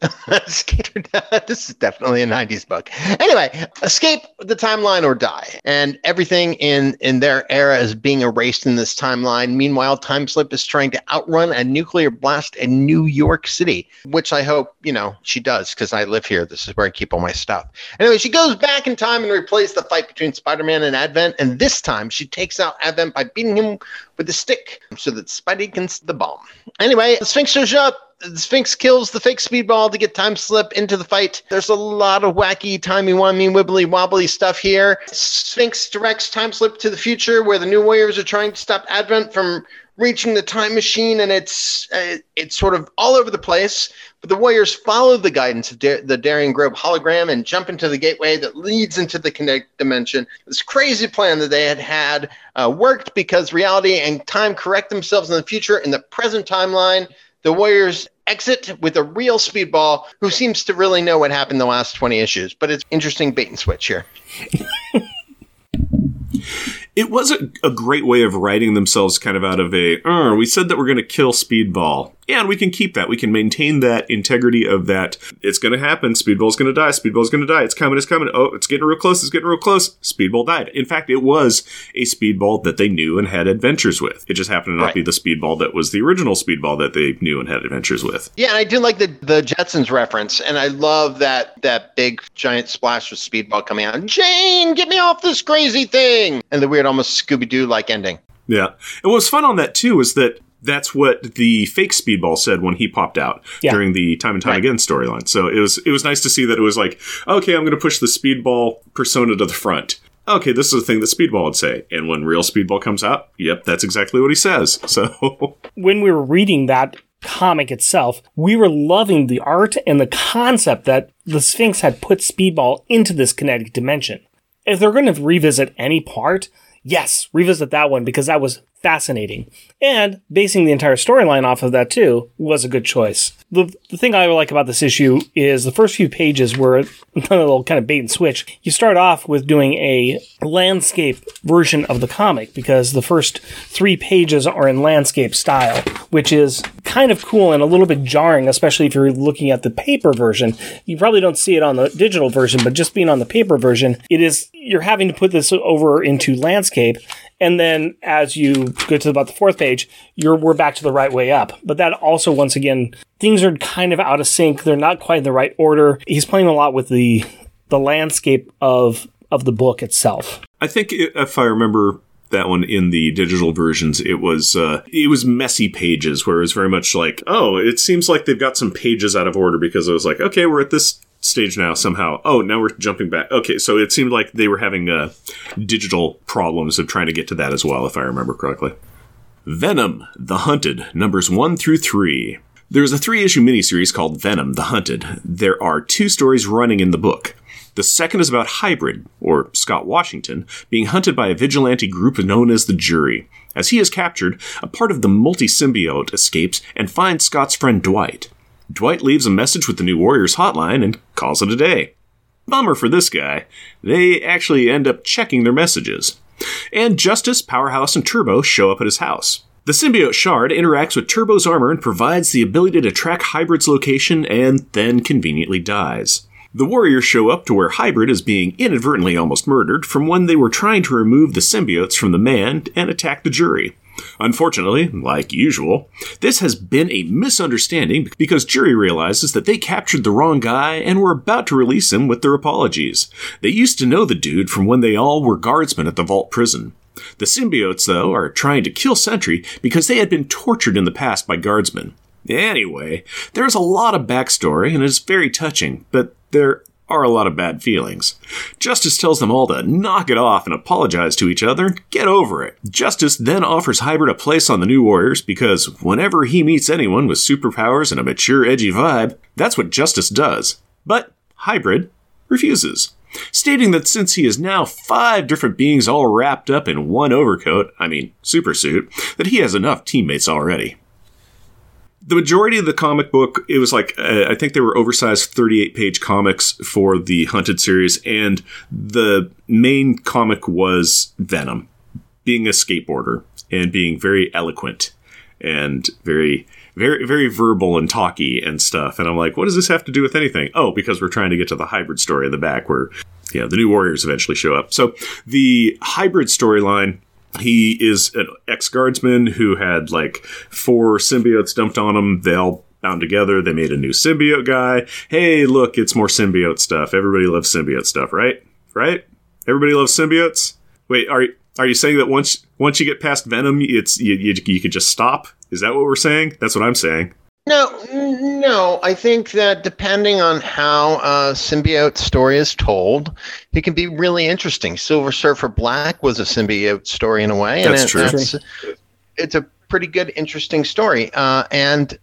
Skater, this is definitely a 90s book. Anyway, escape the timeline or die. And everything in, in their era is being erased in this timeline. Meanwhile, Time Slip is trying to outrun a nuclear blast in New York City, which I hope, you know, she does because I live here. This is where I keep all my stuff. Anyway, she goes back in time and replaces the fight between Spider Man and Advent. And this time she takes out Advent by beating him with a stick so that Spidey can the bomb. Anyway, the Sphinx shows up Sphinx kills the fake speedball to get time slip into the fight. There's a lot of wacky, timey wimey, wibbly wobbly stuff here. Sphinx directs time slip to the future where the new warriors are trying to stop Advent from reaching the time machine, and it's uh, it's sort of all over the place. But the warriors follow the guidance of da- the Darien Grove hologram and jump into the gateway that leads into the kinetic dimension. This crazy plan that they had had uh, worked because reality and time correct themselves in the future in the present timeline the Warriors exit with a real speedball who seems to really know what happened the last 20 issues. But it's interesting bait and switch here. it was a, a, great way of writing themselves kind of out of a, uh, we said that we're going to kill Speedball. Yeah, and we can keep that. We can maintain that integrity of that. It's going to happen. Speedball's going to die. Speedball's going to die. It's coming. It's coming. Oh, it's getting real close. It's getting real close. Speedball died. In fact, it was a Speedball that they knew and had adventures with. It just happened to not right. be the Speedball that was the original Speedball that they knew and had adventures with. Yeah, and I do like the the Jetsons reference, and I love that that big giant splash of Speedball coming out. Jane, get me off this crazy thing, and the weird almost Scooby Doo like ending. Yeah, and what's fun on that too is that that's what the fake speedball said when he popped out yeah. during the time and time right. again storyline. So it was it was nice to see that it was like, okay, I'm going to push the speedball persona to the front. Okay, this is the thing that Speedball would say. And when real Speedball comes out, yep, that's exactly what he says. So when we were reading that comic itself, we were loving the art and the concept that the Sphinx had put Speedball into this kinetic dimension. If they're going to revisit any part, yes, revisit that one because that was fascinating. And basing the entire storyline off of that too was a good choice. The, the thing I like about this issue is the first few pages were a little kind of bait and switch. You start off with doing a landscape version of the comic because the first three pages are in landscape style, which is kind of cool and a little bit jarring, especially if you're looking at the paper version. You probably don't see it on the digital version, but just being on the paper version, it is, you're having to put this over into landscape and then as you go to about the fourth page, you're we're back to the right way up. But that also, once again, things are kind of out of sync. They're not quite in the right order. He's playing a lot with the the landscape of of the book itself. I think if I remember that one in the digital versions, it was uh, it was messy pages where it was very much like, oh, it seems like they've got some pages out of order because it was like, okay, we're at this stage now somehow. Oh, now we're jumping back. Okay, so it seemed like they were having uh, digital problems of trying to get to that as well, if I remember correctly. Venom, The Hunted, numbers 1 through 3. There's a three issue miniseries called Venom, The Hunted. There are two stories running in the book. The second is about Hybrid, or Scott Washington, being hunted by a vigilante group known as the Jury. As he is captured, a part of the multi symbiote escapes and finds Scott's friend Dwight. Dwight leaves a message with the New Warriors hotline and calls it a day. Bummer for this guy. They actually end up checking their messages. And Justice, Powerhouse, and Turbo show up at his house. The symbiote shard interacts with Turbo's armor and provides the ability to track Hybrid's location and then conveniently dies. The warriors show up to where Hybrid is being inadvertently almost murdered from when they were trying to remove the symbiotes from the man and attack the jury. Unfortunately, like usual, this has been a misunderstanding because jury realizes that they captured the wrong guy and were about to release him with their apologies. They used to know the dude from when they all were guardsmen at the vault prison. The symbiotes, though, are trying to kill Sentry because they had been tortured in the past by guardsmen. Anyway, there's a lot of backstory and it's very touching, but there are a lot of bad feelings. Justice tells them all to knock it off and apologize to each other get over it. Justice then offers Hybrid a place on the New Warriors because whenever he meets anyone with superpowers and a mature, edgy vibe, that's what Justice does. But Hybrid refuses stating that since he is now five different beings all wrapped up in one overcoat, I mean, supersuit, that he has enough teammates already the majority of the comic book, it was like, uh, I think they were oversized 38 page comics for the Hunted series, and the main comic was Venom being a skateboarder and being very eloquent and very very very verbal and talky and stuff. And I'm like, what does this have to do with anything? Oh, because we're trying to get to the hybrid story in the back where yeah, the new warriors eventually show up. So the hybrid storyline he is an ex guardsman who had like four symbiotes dumped on him. They all bound together. They made a new symbiote guy. Hey, look, it's more symbiote stuff. Everybody loves symbiote stuff, right? Right? Everybody loves symbiotes. Wait, are are you saying that once once you get past Venom, it's you, you, you could just stop? Is that what we're saying? That's what I'm saying. No, no. I think that depending on how a symbiote story is told, it can be really interesting. Silver Surfer Black was a symbiote story in a way, and that's it, true. it's a pretty good, interesting story. Uh, and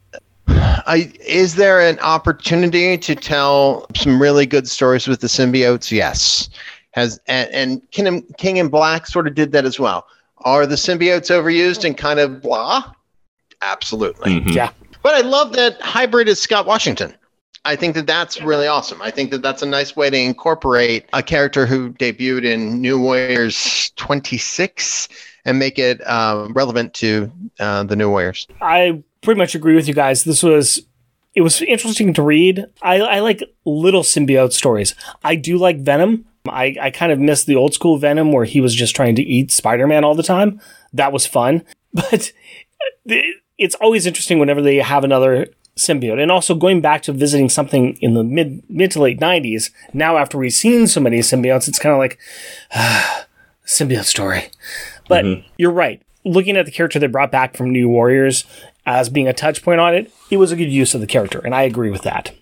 I, is there an opportunity to tell some really good stories with the symbiotes? Yes. Has and, and King, King in Black sort of did that as well. Are the symbiotes overused and kind of blah? Absolutely. Mm-hmm. Yeah. But I love that hybrid is Scott Washington. I think that that's really awesome. I think that that's a nice way to incorporate a character who debuted in New Warriors 26 and make it uh, relevant to uh, the New Warriors. I pretty much agree with you guys. This was it was interesting to read. I, I like little symbiote stories. I do like Venom. I, I kind of miss the old school Venom where he was just trying to eat Spider Man all the time. That was fun. But it's always interesting whenever they have another symbiote. And also going back to visiting something in the mid mid to late nineties, now after we've seen so many symbiotes, it's kind of like ah, symbiote story. But mm-hmm. you're right. Looking at the character they brought back from New Warriors as being a touch point on it, it was a good use of the character, and I agree with that.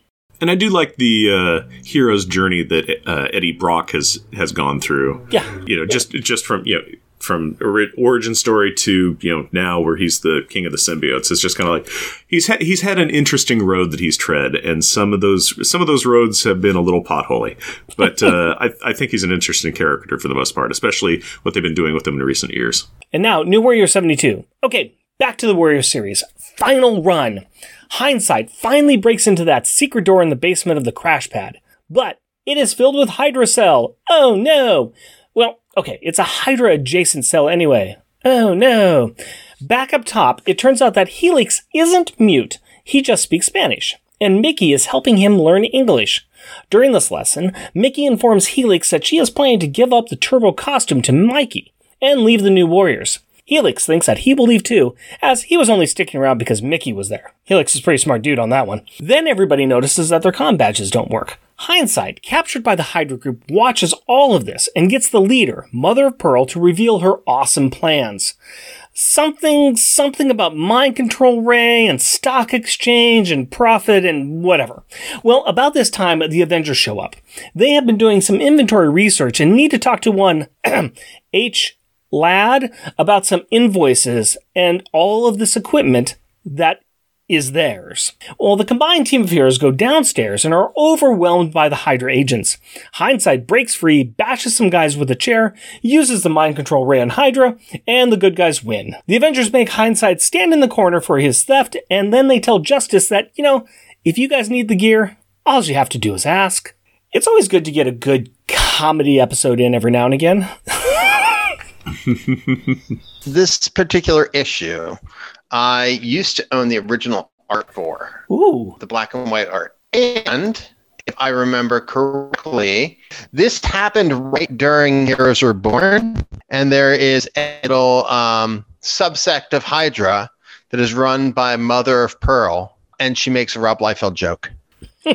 And I do like the uh, hero's journey that uh, Eddie Brock has has gone through. Yeah, you know, just just from you know from origin story to you know now where he's the king of the symbiotes. It's just kind of like he's ha- he's had an interesting road that he's tread and some of those some of those roads have been a little potholy. But uh, I, I think he's an interesting character for the most part especially what they've been doing with him in recent years. And now new warrior 72 okay back to the warrior series. Final run. Hindsight finally breaks into that secret door in the basement of the crash pad. But it is filled with hydra cell oh no! Well Okay, it's a Hydra adjacent cell anyway. Oh no. Back up top, it turns out that Helix isn't mute, he just speaks Spanish, and Mickey is helping him learn English. During this lesson, Mickey informs Helix that she is planning to give up the turbo costume to Mikey and leave the New Warriors. Helix thinks that he will leave too, as he was only sticking around because Mickey was there. Helix is a pretty smart dude on that one. Then everybody notices that their com badges don't work. Hindsight, captured by the Hydra group, watches all of this and gets the leader, Mother of Pearl, to reveal her awesome plans. Something, something about mind control ray and stock exchange and profit and whatever. Well, about this time, the Avengers show up. They have been doing some inventory research and need to talk to one H. Lad about some invoices and all of this equipment that is theirs. Well, the combined team of heroes go downstairs and are overwhelmed by the Hydra agents. Hindsight breaks free, bashes some guys with a chair, uses the mind control ray on Hydra, and the good guys win. The Avengers make Hindsight stand in the corner for his theft, and then they tell Justice that, you know, if you guys need the gear, all you have to do is ask. It's always good to get a good comedy episode in every now and again. this particular issue I used to own the original art for. Ooh. The black and white art. And if I remember correctly, this happened right during Heroes Reborn. And there is a little um, subsect of Hydra that is run by Mother of Pearl. And she makes a Rob Liefeld joke.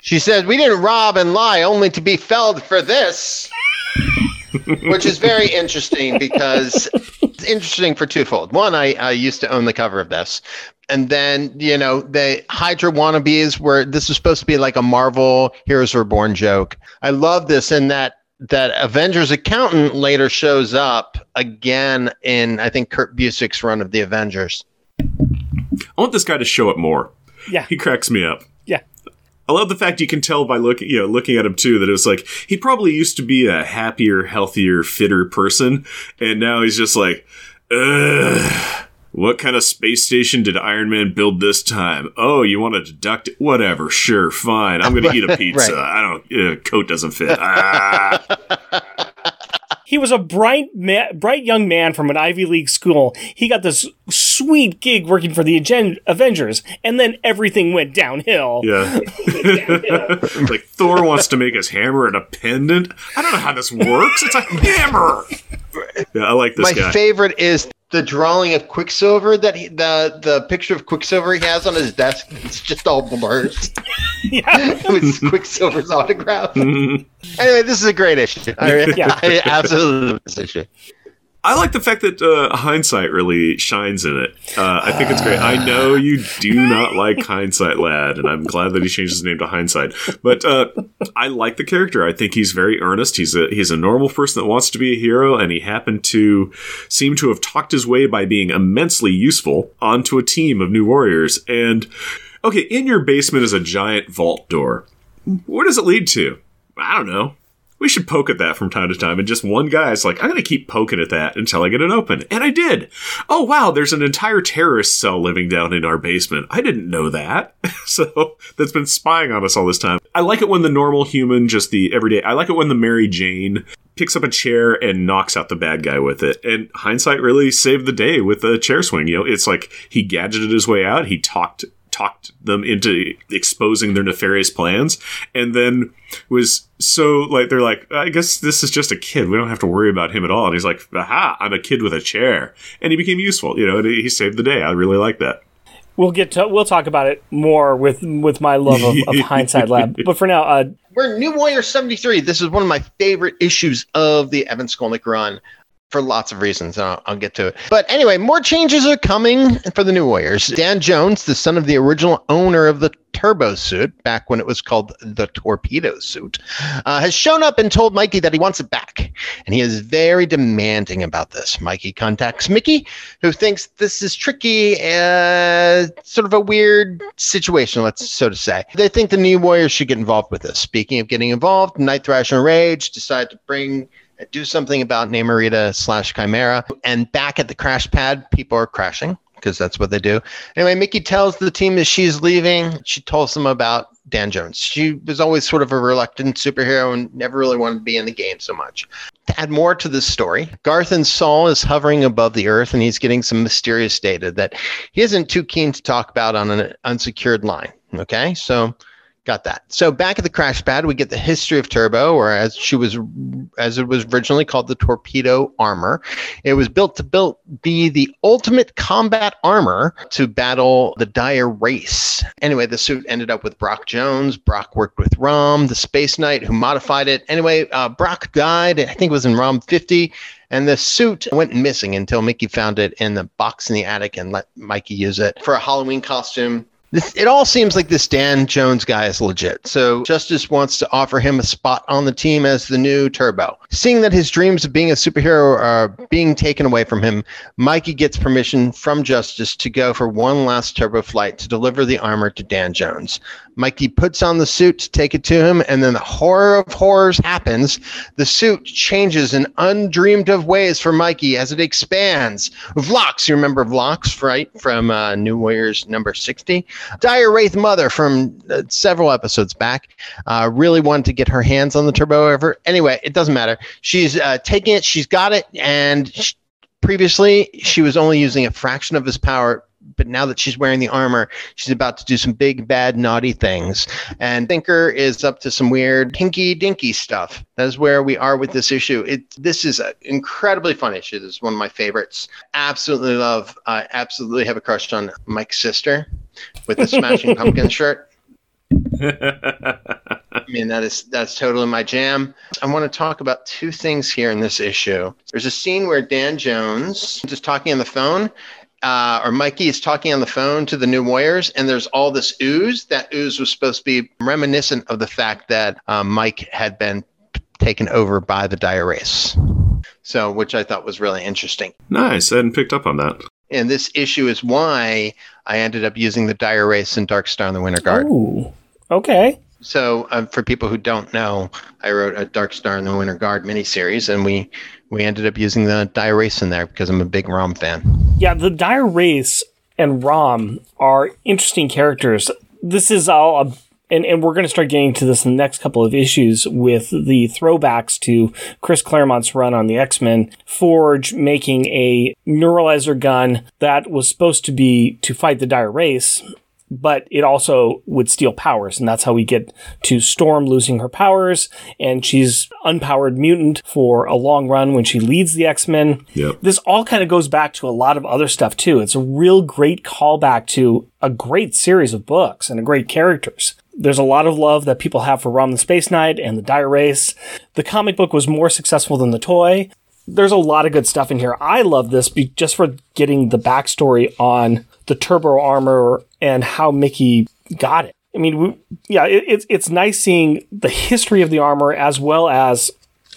she said, We didn't rob and lie only to be felled for this which is very interesting because it's interesting for twofold. One, I, I used to own the cover of this. And then, you know, the Hydra wannabes where this was supposed to be like a Marvel Heroes Reborn joke. I love this in that that Avengers accountant later shows up again in I think Kurt Busiek's run of the Avengers. I want this guy to show up more. Yeah. He cracks me up. I love the fact you can tell by looking, you know, looking at him too that it was like he probably used to be a happier, healthier, fitter person, and now he's just like, ugh. What kind of space station did Iron Man build this time? Oh, you want to deduct it? Whatever, sure, fine. I'm going to eat a pizza. right. I don't. Uh, coat doesn't fit. Ah. he was a bright, ma- bright young man from an Ivy League school. He got this sweet gig working for the Agen- Avengers, and then everything went downhill. Yeah. like Thor wants to make his hammer and a pendant. I don't know how this works. It's a hammer. Yeah, I like this My guy. favorite is the drawing of Quicksilver that he, the the picture of Quicksilver he has on his desk. It's just all blurred Yeah. with Quicksilver's autograph. Anyway, this is a great issue. I, Yeah. I absolutely love this issue. I like the fact that uh, hindsight really shines in it. Uh, I think it's great. I know you do not like Hindsight Lad, and I'm glad that he changed his name to Hindsight. But uh, I like the character. I think he's very earnest. He's a he's a normal person that wants to be a hero, and he happened to seem to have talked his way by being immensely useful onto a team of new warriors. And okay, in your basement is a giant vault door. Where does it lead to? I don't know we should poke at that from time to time. And just one guy is like, I'm going to keep poking at that until I get it open. And I did. Oh, wow, there's an entire terrorist cell living down in our basement. I didn't know that. so that's been spying on us all this time. I like it when the normal human, just the everyday, I like it when the Mary Jane picks up a chair and knocks out the bad guy with it. And hindsight really saved the day with the chair swing. You know, it's like he gadgeted his way out. He talked talked them into exposing their nefarious plans and then was so like they're like i guess this is just a kid. We don't have to worry about him at all. And he's like aha i'm a kid with a chair. And he became useful you know and he saved the day. I really like that. We'll get to we'll talk about it more with with my love of, of Hindsight Lad. But for now, uh, We're New Warrior 73. This is one of my favorite issues of the Evan Skolnick run for lots of reasons. I'll, I'll get to it. But anyway, more changes are coming for the New Warriors. Dan Jones, the son of the original owner of the Turbo suit, back when it was called the Torpedo suit, uh, has shown up and told Mikey that he wants it back. And he is very demanding about this. Mikey contacts Mickey, who thinks this is tricky, uh, sort of a weird situation, let's so to say. They think the New Warriors should get involved with this. Speaking of getting involved, Night Thrasher and Rage decide to bring do something about Namorita slash Chimera. And back at the crash pad, people are crashing because that's what they do. Anyway, Mickey tells the team that she's leaving. She tells them about Dan Jones. She was always sort of a reluctant superhero and never really wanted to be in the game so much. To add more to this story, Garthan Saal is hovering above the earth and he's getting some mysterious data that he isn't too keen to talk about on an unsecured line. Okay, so got that. So back at the crash pad, we get the history of Turbo, or as she was, as it was originally called, the torpedo armor. It was built to build be the ultimate combat armor to battle the dire wraiths. Anyway, the suit ended up with Brock Jones. Brock worked with Rom, the Space Knight, who modified it. Anyway, uh, Brock died. I think it was in Rom 50. And the suit went missing until Mickey found it in the box in the attic and let Mikey use it for a Halloween costume. This, it all seems like this Dan Jones guy is legit. So Justice wants to offer him a spot on the team as the new Turbo. Seeing that his dreams of being a superhero are being taken away from him, Mikey gets permission from Justice to go for one last Turbo flight to deliver the armor to Dan Jones. Mikey puts on the suit to take it to him, and then the horror of horrors happens. The suit changes in undreamed of ways for Mikey as it expands. Volx, you remember Volx, right? From uh, New Warriors number 60. Dire Wraith Mother from uh, several episodes back uh, really wanted to get her hands on the Turbo ever. Anyway, it doesn't matter. She's uh, taking it, she's got it, and sh- previously she was only using a fraction of his power. But now that she's wearing the armor, she's about to do some big, bad, naughty things. And Thinker is up to some weird, hinky dinky stuff. That is where we are with this issue. It this is an incredibly fun issue. This is one of my favorites. Absolutely love. I absolutely have a crush on Mike's sister with the Smashing Pumpkin shirt. I mean, that is that's totally my jam. I want to talk about two things here in this issue. There's a scene where Dan Jones is talking on the phone, uh, or Mikey is talking on the phone to the New Warriors, and there's all this ooze. That ooze was supposed to be reminiscent of the fact that um, Mike had been taken over by the dire wraiths. So, which I thought was really interesting. nice i hadn't picked up on that And this issue is why I ended up using the dire wraiths in Dark Star and the Winter Guard. ooh, okay. So, um, for people who don't know, I wrote a Dark Star and the Winter Guard miniseries, and we we ended up using the dire race in there because I'm a big Rom fan. Yeah, the Dire Wraiths and Rom are interesting characters. This is all a, and, and we're going to start getting to this in the next couple of issues with the throwbacks to Chris Claremont's run on the X-Men, Forge making a neutralizer gun that was supposed to be to fight the dire wraiths, but it also would steal powers. And that's how we get to Storm losing her powers. And she's unpowered mutant for a long run when she leads the X-Men. Yep. This all kind of goes back to a lot of other stuff too. It's a real great callback to a great series of books and a great characters. There's a lot of love that people have for Rom the Space Knight and the Dire Wraiths. The comic book was more successful than the toy. There's a lot of good stuff in here. I love this be- just for getting the backstory on the turbo armor and how Mickey got it. I mean, we, yeah, it, it's it's nice seeing the history of the armor as well as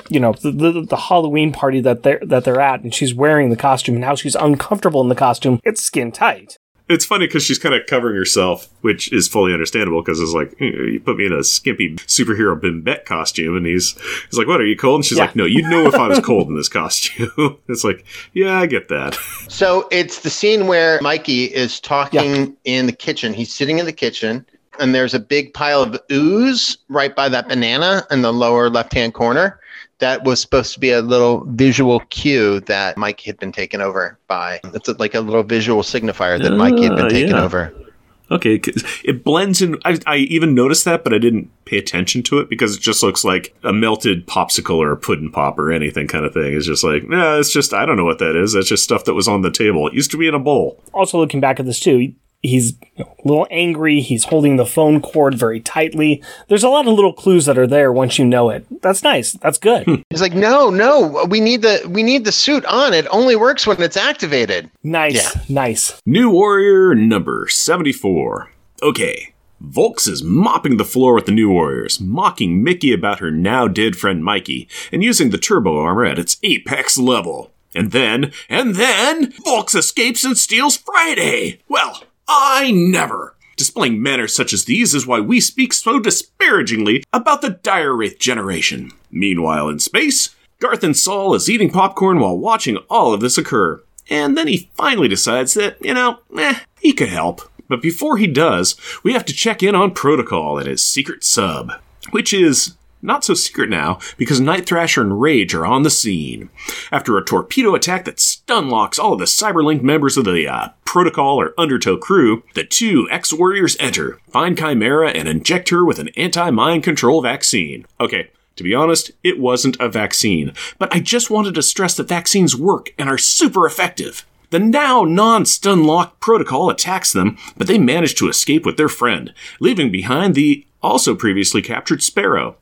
you know the, the, the Halloween party that they're that they're at, and she's wearing the costume and how she's uncomfortable in the costume. It's skin tight. It's funny because she's kind of covering herself, which is fully understandable because it's like you, put me in a skimpy superhero Bimbette costume, and he's he's like, "What are you cold?" And she's Yeah. like, "No, you'd know if I was cold in this costume." it's like, yeah, I get that. So it's the scene where Mikey is talking in the kitchen. He's sitting in the kitchen, and there's a big pile of ooze right by that banana in the lower left hand corner. That was supposed to be a little visual cue that Mike had been taken over by. It's like a little visual signifier that Mike had been Ah, taken yeah. over. Okay, 'cause it blends in. I, I even noticed that, but I didn't pay attention to it because it just looks like a melted popsicle or a pudding pop or anything kind of thing. It's just like, nah, it's just I don't know what that is. That's just stuff that was on the table. It used to be in a bowl. also looking back at this too, he- he's a little angry. He's holding the phone cord very tightly. There's a lot of little clues that are there once you know it. That's nice. That's good. Hmm. He's like, no, no, we need the we need the suit on. It only works when it's activated. nice, nice. New Warrior number 74. Okay. Volx is mopping the floor with the New Warriors, mocking Mickey about her now dead friend Mikey, and using the turbo armor at its apex level. And then, and then, Volx escapes and steals Friday! Well, I never! Displaying manners such as these is why we speak so disparagingly about the Dire Wraith generation. Meanwhile, in space, Garthan Saal is eating popcorn while watching all of this occur. And then he finally decides that, you know, eh, he could help. But before he does, we have to check in on Protocol and his secret sub, which is not so secret now because Night Thrasher and Rage are on the scene. After a torpedo attack that stun locks all of the Cyberlink members of the uh, Protocol or Undertow crew, the two ex Warriors enter, find Chimera, and inject her with an anti mind control vaccine. Okay. To be honest, it wasn't a vaccine, but I just wanted to stress that vaccines work and are super effective. The now non stun lock protocol attacks them, but they manage to escape with their friend, leaving behind the also previously captured Sparrow.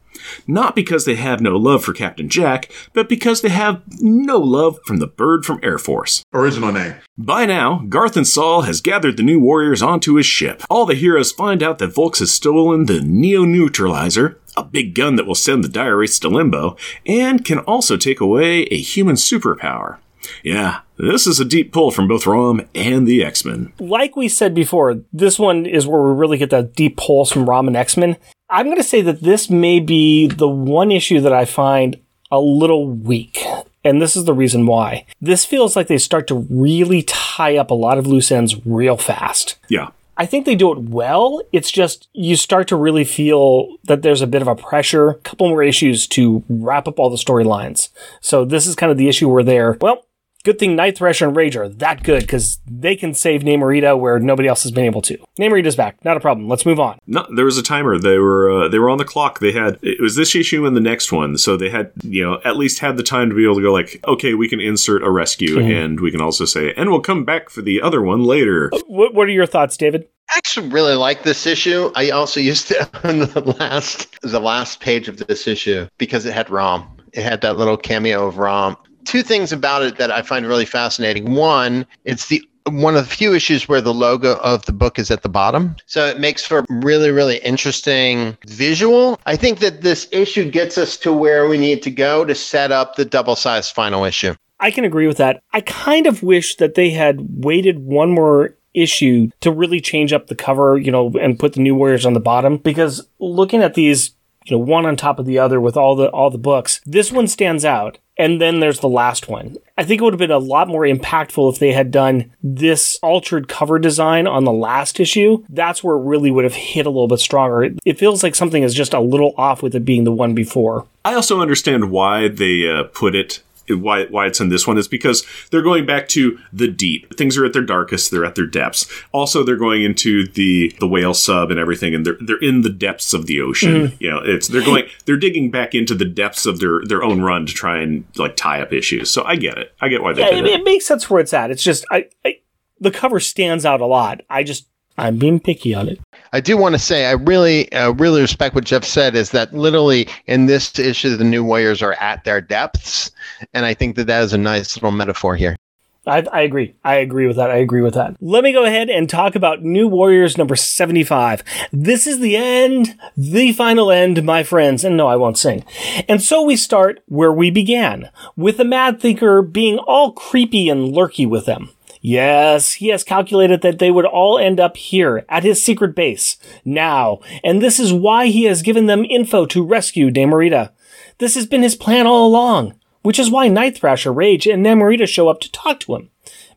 Not because they have no love for Captain Jack, but because they have no love from the bird from Air Force. Original name. By now, Garthan Saal has gathered the new warriors onto his ship. All the heroes find out that Volx has stolen the Neo Neutralizer, a big gun that will send the Dire Wraiths to limbo, and can also take away a human superpower. Yeah, this is a deep pull from both Rom and the X Men. Like we said before, this one is where we really get that deep pulse from Rom and X Men. I'm going to say that this may be the one issue that I find a little weak. And this is the reason why. This feels like they start to really tie up a lot of loose ends real fast. Yeah. I think they do it well. It's just you start to really feel that there's a bit of a pressure, a couple more issues to wrap up all the storylines. So this is kind of the issue where they're, well, good thing Night Thrasher and Rage are that good because they can save Namorita where nobody else has been able to. Namorita's back, not a problem. Let's move on. No, there was a timer. They were uh, they were on the clock. They had it was this issue and the next one, so they had you know at least had the time to be able to go like, okay, we can insert a rescue, and we can also say, and we'll come back for the other one later. What, what are your thoughts, David? I actually really like this issue. I also used it on the last the last page of this issue because it had Rom. It had that little cameo of Rom. Two things about it that I find really fascinating. One, it's the one of the few issues where the logo of the book is at the bottom. So it makes for really, really interesting visual. I think that this issue gets us to where we need to go to set up the double sized final issue. I can agree with that. I kind of wish that they had waited one more issue to really change up the cover, you know, and put the new warriors on the bottom because looking at these, you know, one on top of the other with all the all the books, this one stands out and then there's the last one. I think it would have been a lot more impactful if they had done this altered cover design on the last issue. That's where it really would have hit a little bit stronger. It, feels like something is just a little off with it being the one before. I also understand why they uh, put it why why it's in this one is because they're going back to the deep. Things are at their darkest. They're at their depths. Also, they're going into the the whale sub and everything, and they're they're in the depths of the ocean. Mm. You know, it's they're going they're digging back into the depths of their their own run to try and like tie up issues. So I get it. I get why they. Yeah, it, it, makes sense where it's at. It's just I, I the cover stands out a lot. I just I'm being picky on it. I do want to say I really, uh, really respect what Jeff said. Is that literally in this issue, the new Warriors are at their depths, and I think that that is a nice little metaphor here. I, I, agree. I agree with that. I agree with that. Let me go ahead and talk about New Warriors number 75. This is the end, the final end, my friends. And no, I won't sing. And so we start where we began, with the Mad Thinker being all creepy and lurky with them. Yes, he has calculated that they would all end up here at his secret base now, and this is why he has given them info to rescue Namorita. This has been his plan all along, which is why Night Thrasher, Rage, and Namorita show up to talk to him.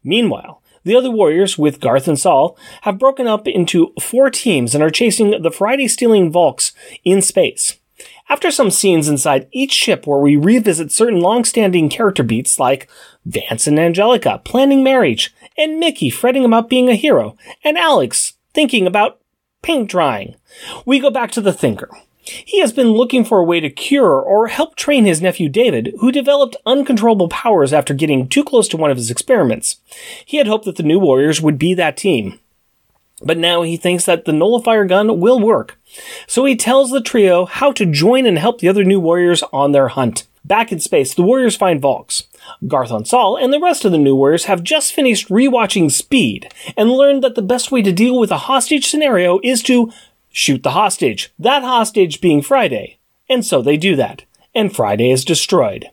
Meanwhile, the other warriors, with Garthan Saal, have broken up into four teams and are chasing the Friday stealing Volx in space. After some scenes inside each ship where we revisit certain long-standing character beats like Vance and Angelica planning marriage, and Mickey fretting about being a hero, and Alex thinking about paint drying, we go back to the Thinker. He has been looking for a way to cure or help train his nephew David, who developed uncontrollable powers after getting too close to one of his experiments. He had hoped that the new Warriors would be that team. But now he thinks that the nullifier gun will work. So he tells the trio how to join and help the other new warriors on their hunt. Back in space, the warriors find Volx. Garthan Saal and the rest of the new warriors have just finished rewatching Speed and learned that the best way to deal with a hostage scenario is to shoot the hostage. That hostage being Friday. And so they do that. And Friday is destroyed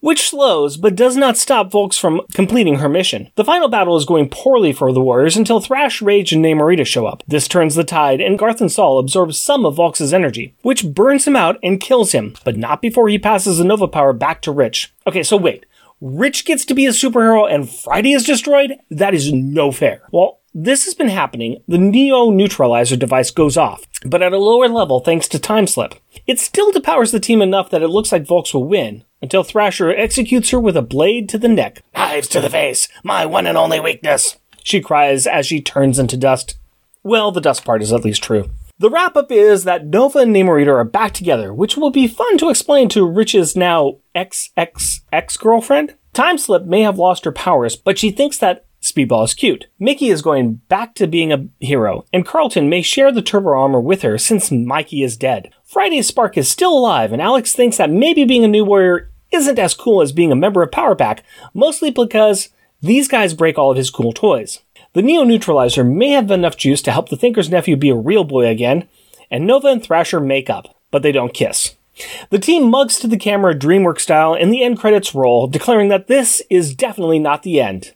which slows but does not stop Volx from completing her mission. The final battle is going poorly for the warriors until Thrash, Rage, and Namorita show up. This turns the tide, and Garthan Saal absorb some of Volx' energy, which burns him out and kills him, but not before he passes the Nova power back to Rich. Okay, so wait. Rich gets to be a superhero and Friday is destroyed? That is no fair. Well, this has been happening. The Neo neutralizer device goes off, but at a lower level thanks to time slip. It still depowers the team enough that it looks like Volx will win, until Thrasher executes her with a blade to the neck. Knives to the face, my one and only weakness, she cries as she turns into dust. Well, the dust part is at least true. The wrap up is that Nova and Namorita are back together, which will be fun to explain to Rich's now ex ex ex girlfriend. Timeslip may have lost her powers, but she thinks that Speedball is cute. Mickey is going back to being a hero, and Carlton may share the turbo armor with her since Mikey is dead. Friday's Spark is still alive, and Alex thinks that maybe being a new warrior isn't as cool as being a member of Power Pack, mostly because these guys break all of his cool toys. The Neo Neutralizer may have enough juice to help the Thinker's nephew be a real boy again, and Nova and Thrasher make up, but they don't kiss. The team mugs to the camera DreamWorks style, and the end credits roll, declaring that this is definitely not the end.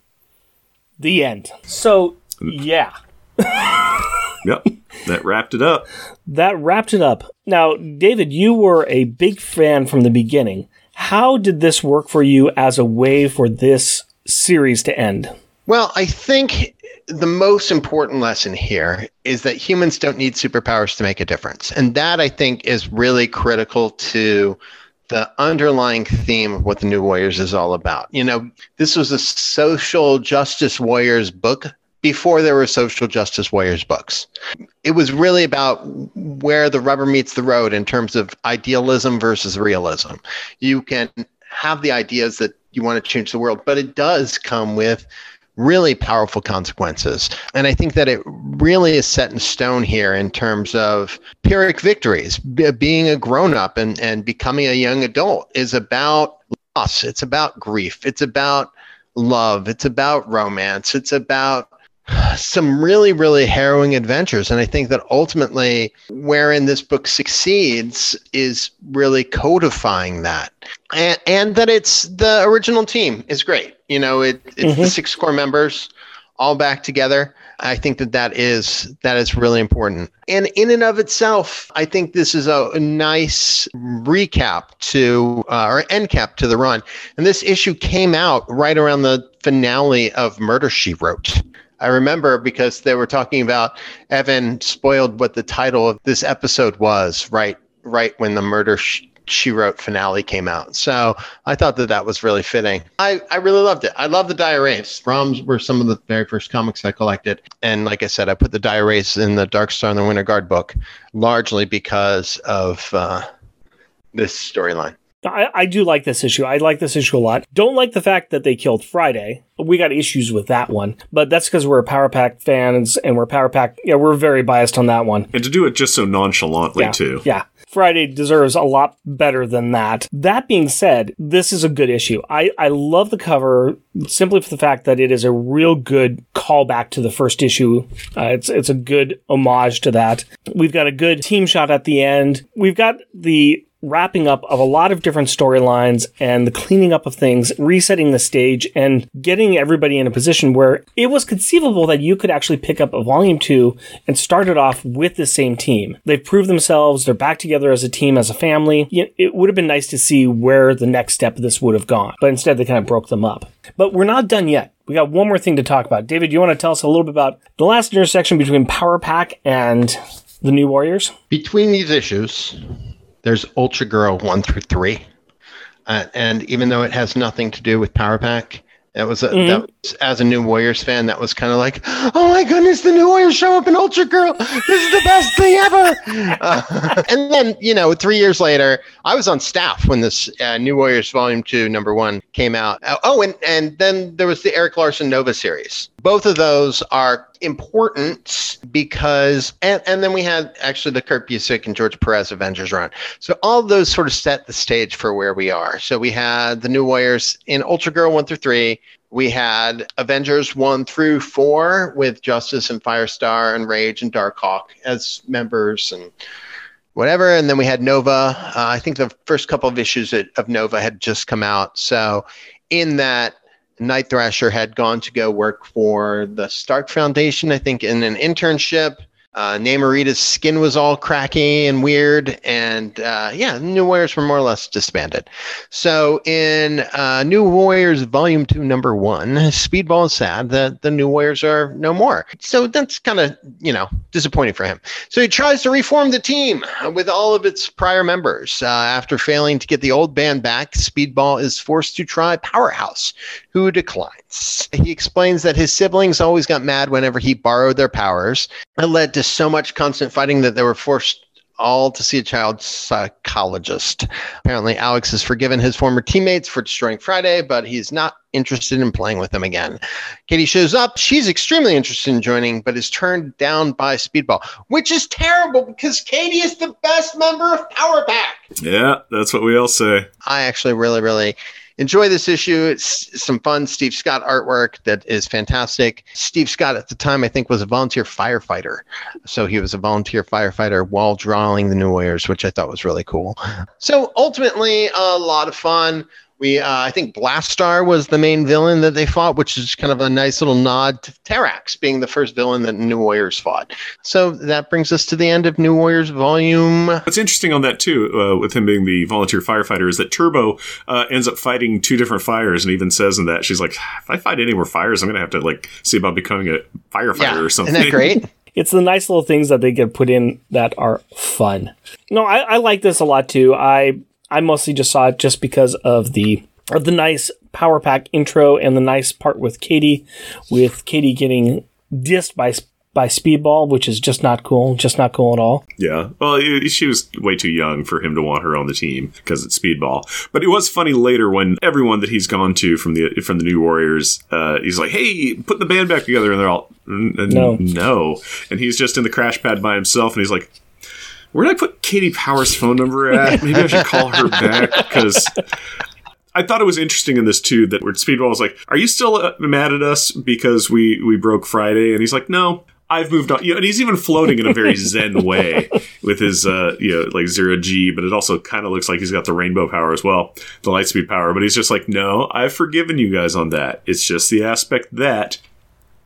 The end. So, yeah. yep, that wrapped it up. That wrapped it up. Now, David, you were a big fan from the beginning. How did this work for you as a way for this series to end? Well, I think the most important lesson here is that humans don't need superpowers to make a difference. And that I think is really critical to the underlying theme of what the New Warriors is all about. You know, this was a social justice warriors book before there were social justice warriors books. It was really about where the rubber meets the road in terms of idealism versus realism. You can have the ideas that you want to change the world, but it does come with really powerful consequences. And I think that it really is set in stone here in terms of Pyrrhic victories. B- being a grown up and, and becoming a young adult is about loss, it's about grief, it's about love, it's about romance, it's about some really, really harrowing adventures. And I think that ultimately, wherein this book succeeds is really codifying that. And, and that it's the original team is great. You know, it, it's mm-hmm. the six core members all back together. I think that that is that is really important. And in and of itself, I think this is a, a nice recap to uh, or end cap to the run. And this issue came out right around the finale of Murder She Wrote. I remember because they were talking about Evan spoiled what the title of this episode was right right when the murder sh- she wrote finale came out. So I thought that that was really fitting. I, I really loved it. I love the Dire Wraiths. ROMs were some of the very first comics I collected. And like I said, I put the Dire Wraiths in the Dark Star and the Winter Guard book largely because of uh, this storyline. I, I do like this issue. I like this issue a lot. Don't like the fact that they killed Friday. We got issues with that one, but that's because we're Power Pack fans and we're Power Pack. Yeah, we're very biased on that one. And to do it just so nonchalantly, Yeah, too. yeah. Friday deserves a lot better than that. That being said, this is a good issue. I, I love the cover simply for the fact that it is a real good callback to the first issue. Uh, it's it's a good homage to that. We've got a good team shot at the end. We've got the wrapping up of a lot of different storylines and the cleaning up of things, resetting the stage, and getting everybody in a position where it was conceivable that you could actually pick up a volume two and start it off with the same team. They've proved themselves, they're back together as a team, as a family. It would have been nice to see where the next step of this would have gone, but instead they kind of broke them up. But we're not done yet. We got one more thing to talk about. David, you want to tell us a little bit about the last intersection between Power Pack and the New Warriors? Between these issues, there's Ultra Girl 1 through 3. Uh, and even though it has nothing to do with Power Pack, that was, a, that was as a new Warriors fan, that was kind of like, oh my goodness, the new Warriors show up in Ultra Girl. This is the best thing ever. Uh, and then, you know, three years later, I was on staff when this uh, New Warriors Volume 2, number one, came out. Uh, oh, and, and then there was the Erik Larsen Nova series. Both of those are important because, and, and then we had actually the Kurt Busiek and George Perez Avengers run. So all those sort of set the stage for where we are. So we had the New Warriors in Ultra Girl 1 through 3. We had Avengers 1 through 4 with Justice and Firestar and Rage and Darkhawk as members and whatever. And then we had Nova. Uh, I think the first couple of issues of Nova had just come out. So in that, Night Thrasher had gone to go work for the Stark Foundation, I think, in an internship. Uh, Namorita's skin was all cracky and weird, and uh, yeah, New Warriors were more or less disbanded. So in uh, New Warriors Volume Two, Number One, Speedball is sad that the New Warriors are no more. So that's kind of you know disappointing for him. So he tries to reform the team with all of its prior members. Uh, after failing to get the old band back, Speedball is forced to try Powerhouse, who declines. He explains that his siblings always got mad whenever he borrowed their powers. It led to so much constant fighting that they were forced all to see a child psychologist. Apparently, Alex has forgiven his former teammates for destroying Friday, but he's not interested in playing with them again. Katie shows up. She's extremely interested in joining, but is turned down by Speedball, which is terrible because Katie is the best member of Power Pack. Yeah, that's what we all say. I actually really, really enjoy this issue. It's some fun Steve Scott artwork that is fantastic. Steve Scott at the time, I think, was a volunteer firefighter. So he was a volunteer firefighter while drawing the New Warriors, which I thought was really cool. So ultimately, a lot of fun. We, uh, I think Blastaar was the main villain that they fought, which is kind of a nice little nod to Terrax being the first villain that New Warriors fought. So that brings us to the end of New Warriors Volume What's interesting on that too, uh, with him being the volunteer firefighter, is that Turbo uh, ends up fighting two different fires, and even says in that she's like, "If I fight any more fires, I'm gonna have to like see about becoming a firefighter or something." Isn't that great? It's the nice little things that they get put in that are fun. No, I, I like this a lot too. I I mostly just saw it just because of the of the nice power pack intro and the nice part with Katie, with Katie getting dissed by by Speedball, which is just not cool. Just not cool at all. Yeah. Well, she was way too young for him to want her on the team because it's speedball. But it was funny later when everyone that he's gone to from the from the New Warriors, uh, he's like, "Hey, put the band back together," and they're all, "N- n- No. no," and he's just in the crash pad by himself, and he's like. Where did I put Katie Power's phone number at? Maybe I should call her back because I thought it was interesting in this too that where Speedball was like, "Are you still uh, mad at us because we we broke Friday?" And he's like, "No, I've moved on." You know, and he's even floating in a very zen way with his uh, you know like zero G, but it also kind of looks like he's got the rainbow power as well, the light speed power. But he's just like, "No, I've forgiven you guys on that. It's just the aspect that."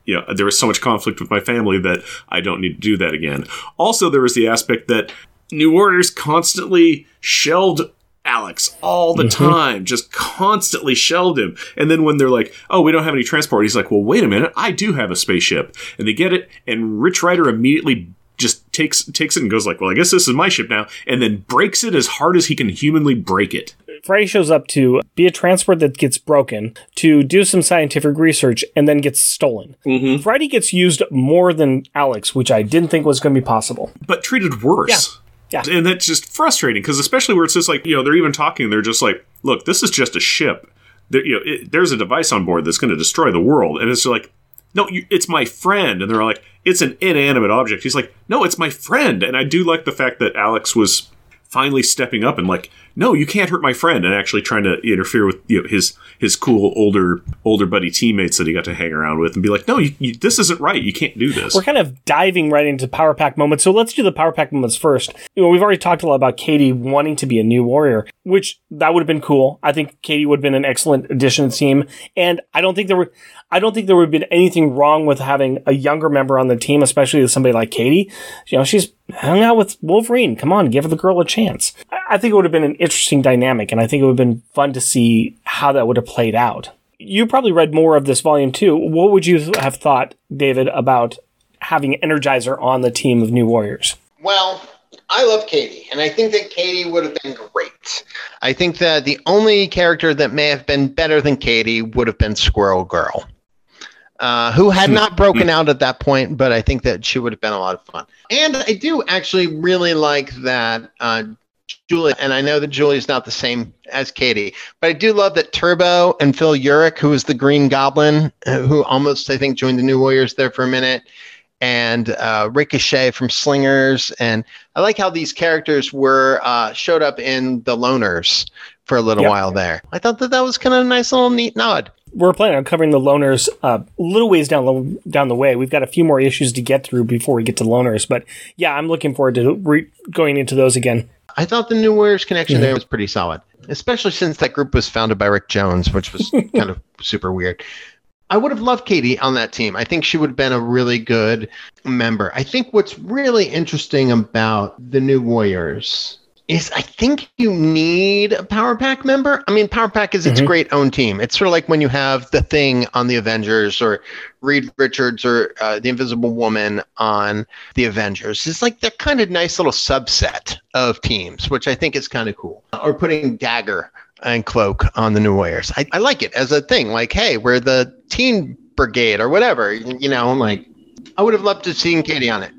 You know, there was so much conflict with my family that I don't need to do that again. Also, there was the aspect that New Warriors constantly shelled Alex all the mm-hmm. time, just constantly shelled him. And then when they're like, oh, we don't have any transport, he's like, well, wait a minute, I do have a spaceship. And they get it, and Rich Rider immediately just takes takes it and goes like, well, I guess this is my ship now, and then breaks it as hard as he can humanly break it. Friday shows up to be a transport that gets broken, to do some scientific research, and then gets stolen. Mm-hmm. Friday gets used more than Alex, which I didn't think was going to be possible. But treated worse. Yeah. Yeah. And that's just frustrating because especially where it's just like, you know, they're even talking, they're just like, look, this is just a ship. There, you know, it, there's a device on board that's going to destroy the world. And it's like, no, you, it's my friend. And they're like, it's an inanimate object. He's like, no, it's my friend. And I do like the fact that Alex was finally stepping up and like, no, you can't hurt my friend, and actually trying to interfere with you know, his his cool older older buddy teammates that he got to hang around with, and be like, no, you, you, this isn't right. You can't do this. We're kind of diving right into Power Pack moments, so let's do the Power Pack moments first. You know, we've already talked a lot about Katie wanting to be a new warrior, which that would have been cool. I think Katie would have been an excellent addition to the team, and I don't think there were. I don't think there would have been anything wrong with having a younger member on the team, especially with somebody like Katie. You know, she's hung out with Wolverine. Come on, give the girl a chance. I think it would have been an interesting dynamic, and I think it would have been fun to see how that would have played out. You probably read more of this volume too. What would you have thought, David, about having Energizer on the team of New Warriors? Well, I love Katie, and I think that Katie would have been great. I think that the only character that may have been better than Katie would have been Squirrel Girl uh, who had not broken out at that point, but I think that she would have been a lot of fun. And I do actually really like that uh, Julie, and I know that Julie's not the same as Katie, but I do love that Turbo and Phil Urich, who was the Green Goblin, uh, who almost I think joined the New Warriors there for a minute, and uh, Ricochet from Slingers, and I like how these characters were uh, showed up in the Loners for a little yep. while there. I thought that that was kind of a nice little neat nod we're planning on covering the loners uh, a little ways down the down the way. We've got a few more issues to get through before we get to loners, but yeah, I'm looking forward to re- going into those again. I thought the New Warriors connection mm-hmm. there was pretty solid, especially since that group was founded by Rick Jones, which was kind of super weird. I would have loved Katie on that team. I think she would have been a really good member. I think what's really interesting about the New Warriors is I think you need a Power Pack member. I mean, Power Pack is its mm-hmm. great own team. It's sort of like when you have the Thing on the Avengers or Reed Richards or uh, the Invisible Woman on the Avengers. It's like they're kind of nice little subset of teams, which I think is kind of cool. Or putting Dagger and Cloak on the New Warriors. I, I like it as a thing. Like, hey, we're the Teen Brigade or whatever. You know, I'm like, I would have loved to see Katie on it.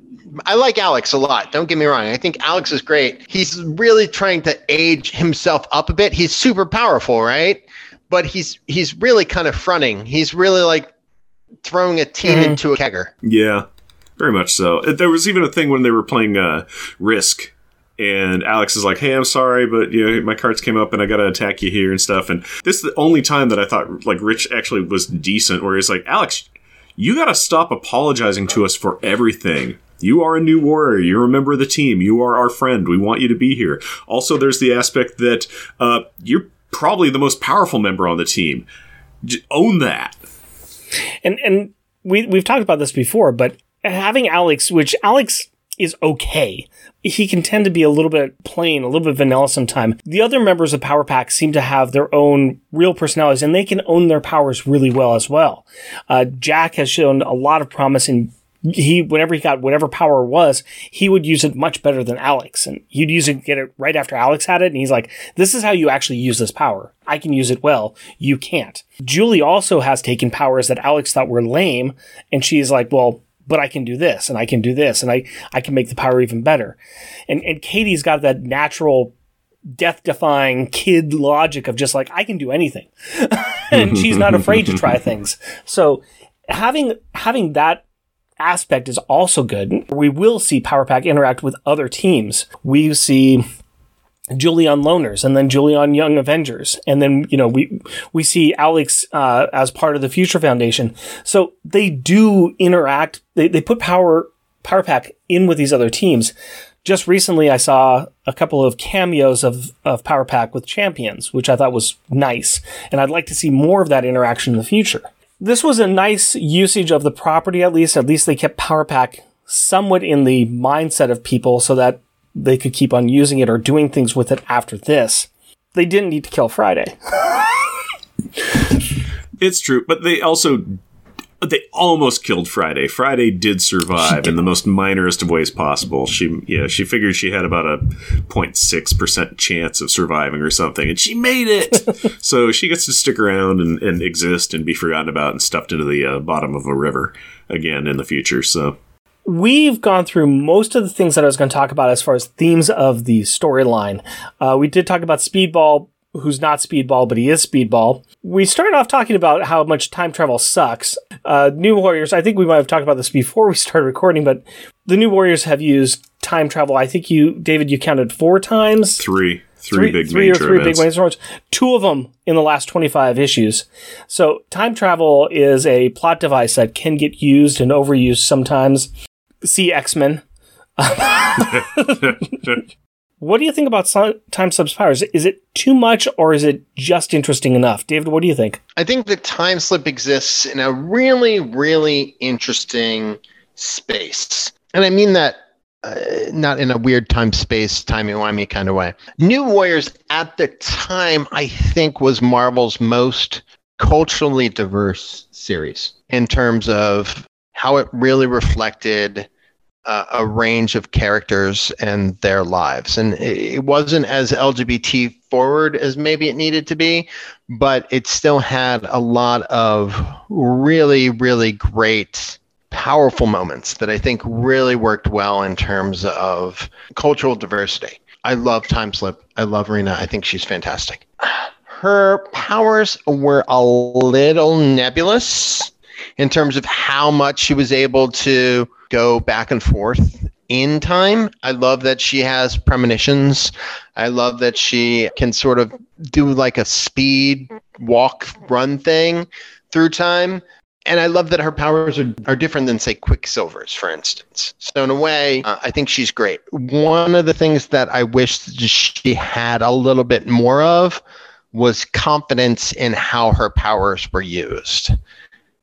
I like Alex a lot. Don't get me wrong. I think Alex is great. He's really trying to age himself up a bit. He's super powerful, right? But he's he's really kind of fronting. He's really like throwing a team mm-hmm. into a kegger. Yeah, very much so. There was even a thing when they were playing uh, Risk, and Alex is like, "Hey, I'm sorry, but you know my cards came up and I got to attack you here and stuff." And this is the only time that I thought like Rich actually was decent, where he's like, "Alex, you got to stop apologizing to us for everything." You are a new warrior. You remember the team. You are our friend. We want you to be here. Also, there's the aspect that uh, you're probably the most powerful member on the team. J- own that. And and we we've talked about this before, but having Alex, which Alex is okay. He can tend to be a little bit plain, a little bit vanilla sometimes. The other members of Power Pack seem to have their own real personalities and they can own their powers really well as well. Uh, Jack has shown a lot of promise in he whenever he got whatever power was, he would use it much better than Alex, and he'd use it get it right after Alex had it, and he's like, "This is how you actually use this power. I can use it well. You can't." Julie also has taken powers that Alex thought were lame, and she's like, "Well." But I can do this, and I can do this, and I, I can make the power even better. And and Katie's got that natural death defying kid logic of just like I can do anything. and she's not afraid to try things. So having having that aspect is also good. We will see Power Pack interact with other teams. We see Julie in Loners and then Julie in Young Avengers. And then, you know, we, we see Alex, uh, as part of the Future Foundation. So they do interact. They, they put Power, Power Pack in with these other teams. Just recently, I saw a couple of cameos of, of Power Pack with champions, which I thought was nice. And I'd like to see more of that interaction in the future This was a nice usage of the property, at least. At least they kept Power Pack somewhat in the mindset of people so that they could keep on using it or doing things with it after this. They didn't need to kill Friday. it's true, but they also they almost killed Friday. Friday did survive did. in the most minorest of ways possible. She yeah, she figured she had about a 0.6% chance of surviving or something, and she made it. so she gets to stick around and, and, exist and be forgotten about and stuffed into the uh, bottom of a river again in the future. So we've gone through most of the things that I was going to talk about as far as themes of the storyline. Uh, we did talk about Speedball, who's not Speedball, but he is Speedball. We started off talking about how much time travel sucks. Uh, New Warriors, I think we might have talked about this before we started recording, but the New Warriors have used time travel. I think you, David, you counted four times. Three. Three, three big three or three events. big major events. Two of them in the last 25 issues. So time travel is a plot device that can get used and overused sometimes see X Men. what do you think about time slips powers? Is it too much or is it just interesting enough? David, what do you think? I think the time slip exists in a really, really interesting space. And I mean that uh, not in a weird time space, timey wimey kind of way. New Warriors at the time, I think, was Marvel's most culturally diverse series in terms of how it really reflected a range of characters and their lives. And it wasn't as LGBT forward as maybe it needed to be, but it still had a lot of really, really great, powerful moments that I think really worked well in terms of cultural diversity. I love Time Slip. I love Rena. I think she's fantastic. Her powers were a little nebulous in terms of how much she was able to go back and forth in time. I love that she has premonitions. I love that she can sort of do like a speed walk run thing through time. And I love that her powers are, are different than, say, Quicksilver's, for instance. So, in a way, uh, I think she's great. One of the things that I wish she had a little bit more of was confidence in how her powers were used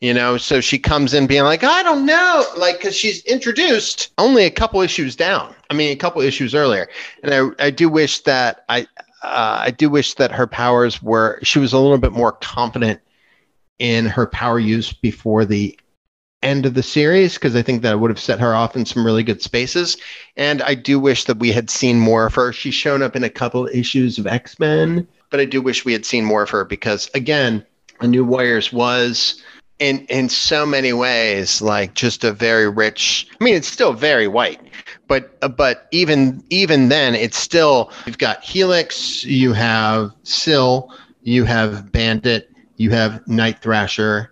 you know? So she comes in being like i don't know like because she's introduced only a couple issues down i mean a couple issues earlier. And i, I do wish that i uh, i do wish that her powers were she was a little bit more confident in her power use before the end of the series because i think that would have set her off in some really good spaces. And i do wish that we had seen more of her. She's shown up in a couple issues of x-men but i do wish we had seen more of her because again a new warriors was in in so many ways like just a very rich i mean it's still very white but uh, but even even then it's still you've got helix you have Sil you have bandit you have night thrasher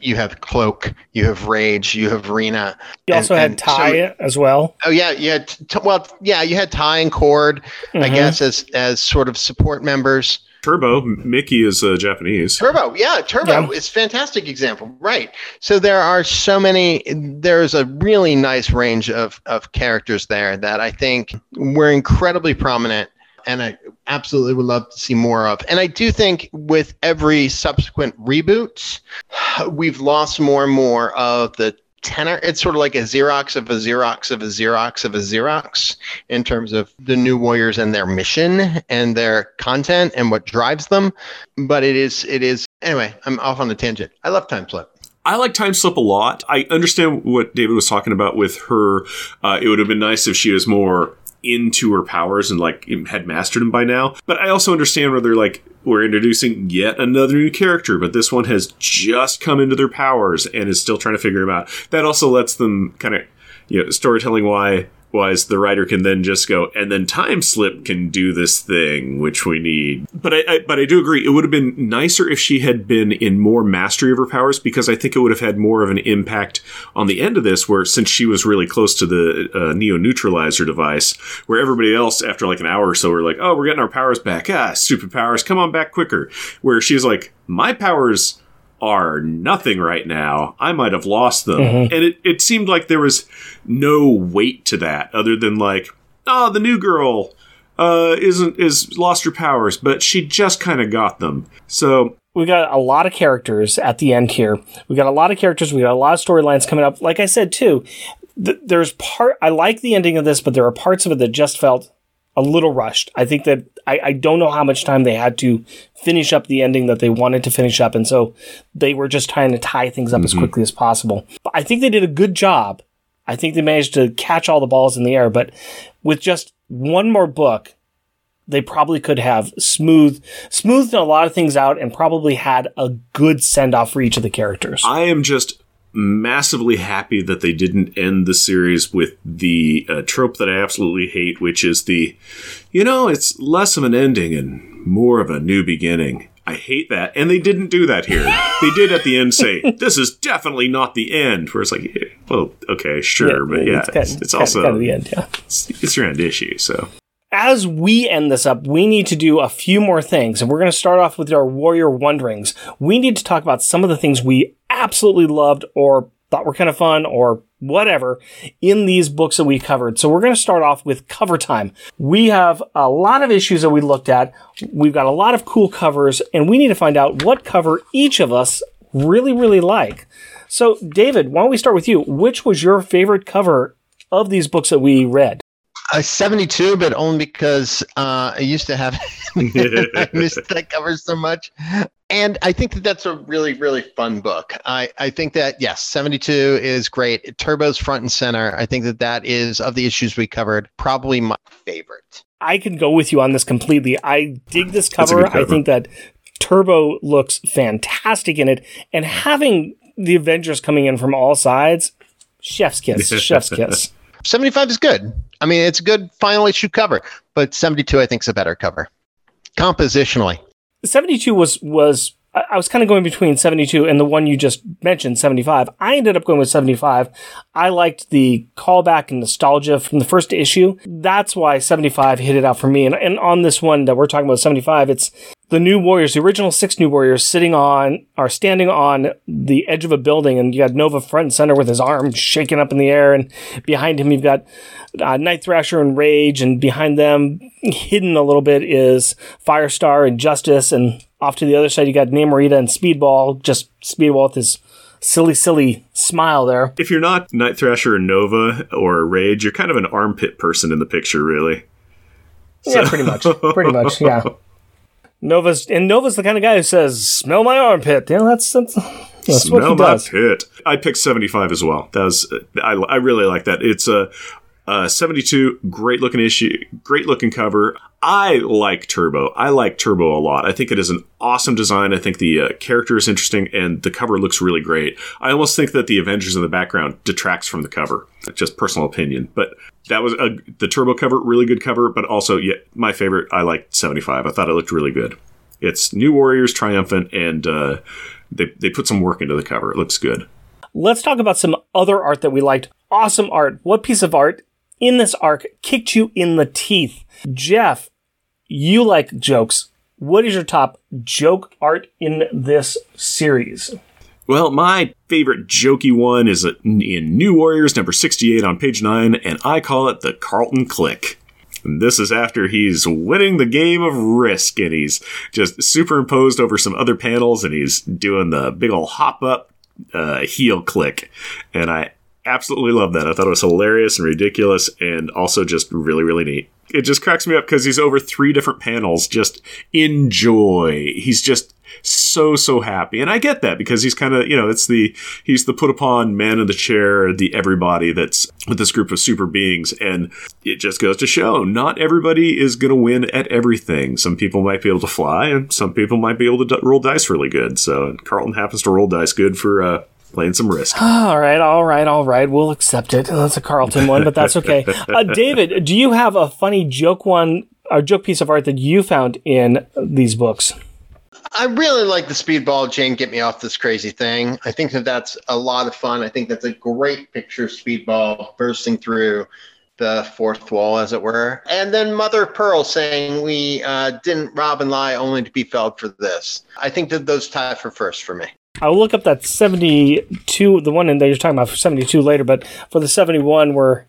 you have cloak you have rage you have rena. You also and, had ty so, as well. Oh yeah yeah t- well yeah you had ty and cord mm-hmm. i guess as as sort of support members Turbo, Mickey is uh, Japanese. Turbo, yeah, Turbo yeah. is fantastic example, right? So there are so many. There's a really nice range of of characters there that I think were incredibly prominent, and I absolutely would love to see more of. And I do think with every subsequent reboot, we've lost more and more of the tenor. It's sort of like a Xerox of a Xerox of a Xerox of a Xerox in terms of the new warriors and their mission and their content and what drives them. But it is, it is, anyway, I'm off on a tangent. I love Time Slip. I like Time Slip a lot. I understand what David was talking about with her. Uh, it would have been nice if she was more into her powers and like had mastered them by now. But I also understand where they're like, we're introducing yet another new character, but this one has just come into their powers and is still trying to figure them out. That also lets them kind of, you know, storytelling why wise the writer can then just go and then time slip can do this thing which we need. But I, I, but i do agree it would have been nicer if she had been in more mastery of her powers because i think it would have had more of an impact on the end of this where since she was really close to the uh, neo neutralizer device where everybody else after like an hour or so were like oh we're getting our powers back. Ah stupid powers. Come on back quicker. Where she's like my powers are nothing right now. I might have lost them. Mm-hmm. And it, it seemed like there was no weight to that other than like, oh, the new girl uh, isn't is lost her powers, but she just kind of got them. So we got a lot of characters at the end here. We got a lot of characters. We got a lot of storylines coming up. Like I said too, th- there's part I like the ending of this, but there are parts of it that just felt a little rushed. I think that I, I don't know how much time they had to finish up the ending that they wanted to finish up, and so they were just trying to tie things up as mm-hmm. quickly as possible. But I think they did a good job. I think they managed to catch all the balls in the air, but with just one more book, they probably could have smooth smoothed a lot of things out and probably had a good send off for each of the characters. I am just massively happy that they didn't end the series with the uh, trope that I absolutely hate, which is the, you know, it's less of an ending and more of a new beginning. I hate that. And they didn't do that here. they did at the end say, this is definitely not the end. Where it's like, well, okay, sure. but yeah, it's, kind- it's, it's kind also, kind of the end. Yeah. it's, it's your end issue. So as we end this up, we need to do a few more things. And we're going to start off with our Warrior Wonderings. We need to talk about some of the things we absolutely loved or thought were kind of fun or whatever in these books that we covered. So we're going to start off with cover time. We have a lot of issues that we looked at. We've got a lot of cool covers and we need to find out what cover each of us really, really like. So David, why don't we start with you? Which was your favorite cover of these books that we read? Uh, 72, but only because uh, I used to have I missed that cover so much. And I think that that's a really, really fun book. I, I think that, yes, 72 is great. Turbo's front and center. I think that that is, of the issues we covered, probably my favorite. I can go with you on this completely. I dig this cover. cover. I think that Turbo looks fantastic in it, and having the Avengers coming in from all sides, chef's kiss, chef's kiss. 75 is good. I mean, it's a good final issue cover, but 72, I think, is a better cover. Compositionally. 72 was was I was kind of going between 72 and the one you just mentioned, 75. I ended up going with 75. I liked the callback and nostalgia from the first issue. That's why 75 hit it out for me. And, and on this one that we're talking about, 75, it's the new Warriors, the original six new Warriors sitting on, are standing on the edge of a building. And you got Nova front and center with his arm shaking up in the air. And behind him, you've got uh, Night Thrasher and Rage. And behind them, hidden a little bit, is Firestar and Justice. And off to the other side, you got Namorita and Speedball, just Speedball with his silly, silly smile there. if you're not Night Thrasher or Nova or Rage, you're kind of an armpit person in the picture, really. Yeah, pretty much. Pretty much, yeah. Nova's and Nova's the kind of guy who says, "Smell my armpit." You know, that's that's, that's what Smell he my does. pit. I picked 75 as well. That was I, I really like that. It's a, a 72 great looking issue, great looking cover. I like Turbo. I like Turbo a lot. I think it is an awesome design. I think the uh, character is interesting and the cover looks really great. I almost think that the Avengers in the background detracts from the cover. Just personal opinion, but that was a, the Turbo cover, really good cover. But also, yeah, my favorite. I liked 75. I thought it looked really good. It's New Warriors triumphant, and uh, they they put some work into the cover. It looks good. Let's talk about some other art that we liked. Awesome art. What piece of art in this arc kicked you in the teeth? Jeff, you like jokes. What is your top joke art in this series? Well, my favorite jokey one is in New Warriors number 68 on page 9, and I call it the Carlton Click. And this is after he's winning the game of Risk, and he's just superimposed over some other panels, and he's doing the big old hop up uh, heel click. And I absolutely love that. I thought it was hilarious and ridiculous, and also just really, really neat. It just cracks me up because he's over three different panels. Just enjoy. He's just so so happy and i get that because he's kind of you know it's the he's the put upon man in the chair the everybody that's with this group of super beings and it just goes to show not everybody is going to win at everything some people might be able to fly and some people might be able to d- roll dice really good so carlton happens to roll dice good for uh playing some risk All right, all right, all right. We'll accept it. That's a Carlton one, but that's okay. Uh, David, do you have a funny joke one, a joke piece of art that you found in these books? I really like the speedball Jane get me off this crazy thing. I think that that's a lot of fun. I think that's a great picture of speedball bursting through the fourth wall, as it were. And then Mother Pearl saying we uh, didn't rob and lie only to be felled for this. I think that those tie for first for me. I'll look up that 72, the one in that you're talking about for 72 later, but for the 71 where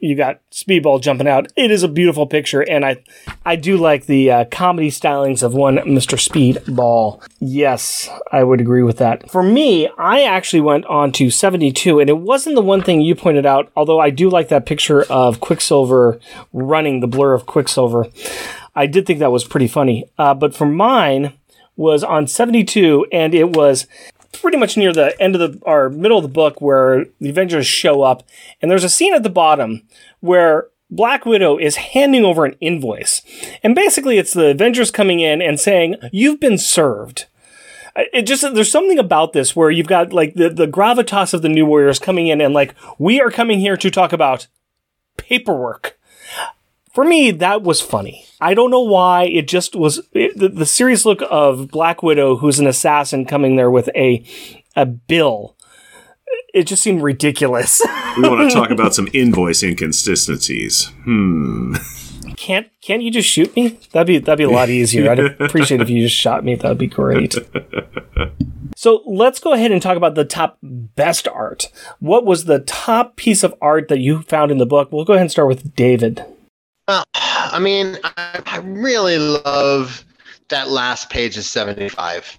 you got Speedball jumping out. It is a beautiful picture, and I I do like the uh, comedy stylings of one Mr. Speedball. Yes, I would agree with that. For me, I actually went on to 72, and it wasn't the one thing you pointed out, although I do like that picture of Quicksilver running the blur of Quicksilver. I did think that was pretty funny. Uh, but for mine was on 72, and it was pretty much near the end of the or middle of the book where the Avengers show up, and there's a scene at the bottom where Black Widow is handing over an invoice, and basically it's the Avengers coming in and saying, "You've been served." It just there's something about this where you've got like the the gravitas of the New Warriors coming in and like we are coming here to talk about paperwork. For me, that was funny. I don't know why. It just was it, the, the serious look of Black Widow, who's an assassin, coming there with a a bill. It just seemed ridiculous. We want to talk about some invoice inconsistencies. Hmm. can't can't you just shoot me? That'd be that'd be a lot easier. I'd appreciate if you just shot me. That'd be great. So let's go ahead and talk about the top best art. What was the top piece of art that you found in the book? We'll go ahead and start with David. Well, I mean, I, I really love that last page of 75,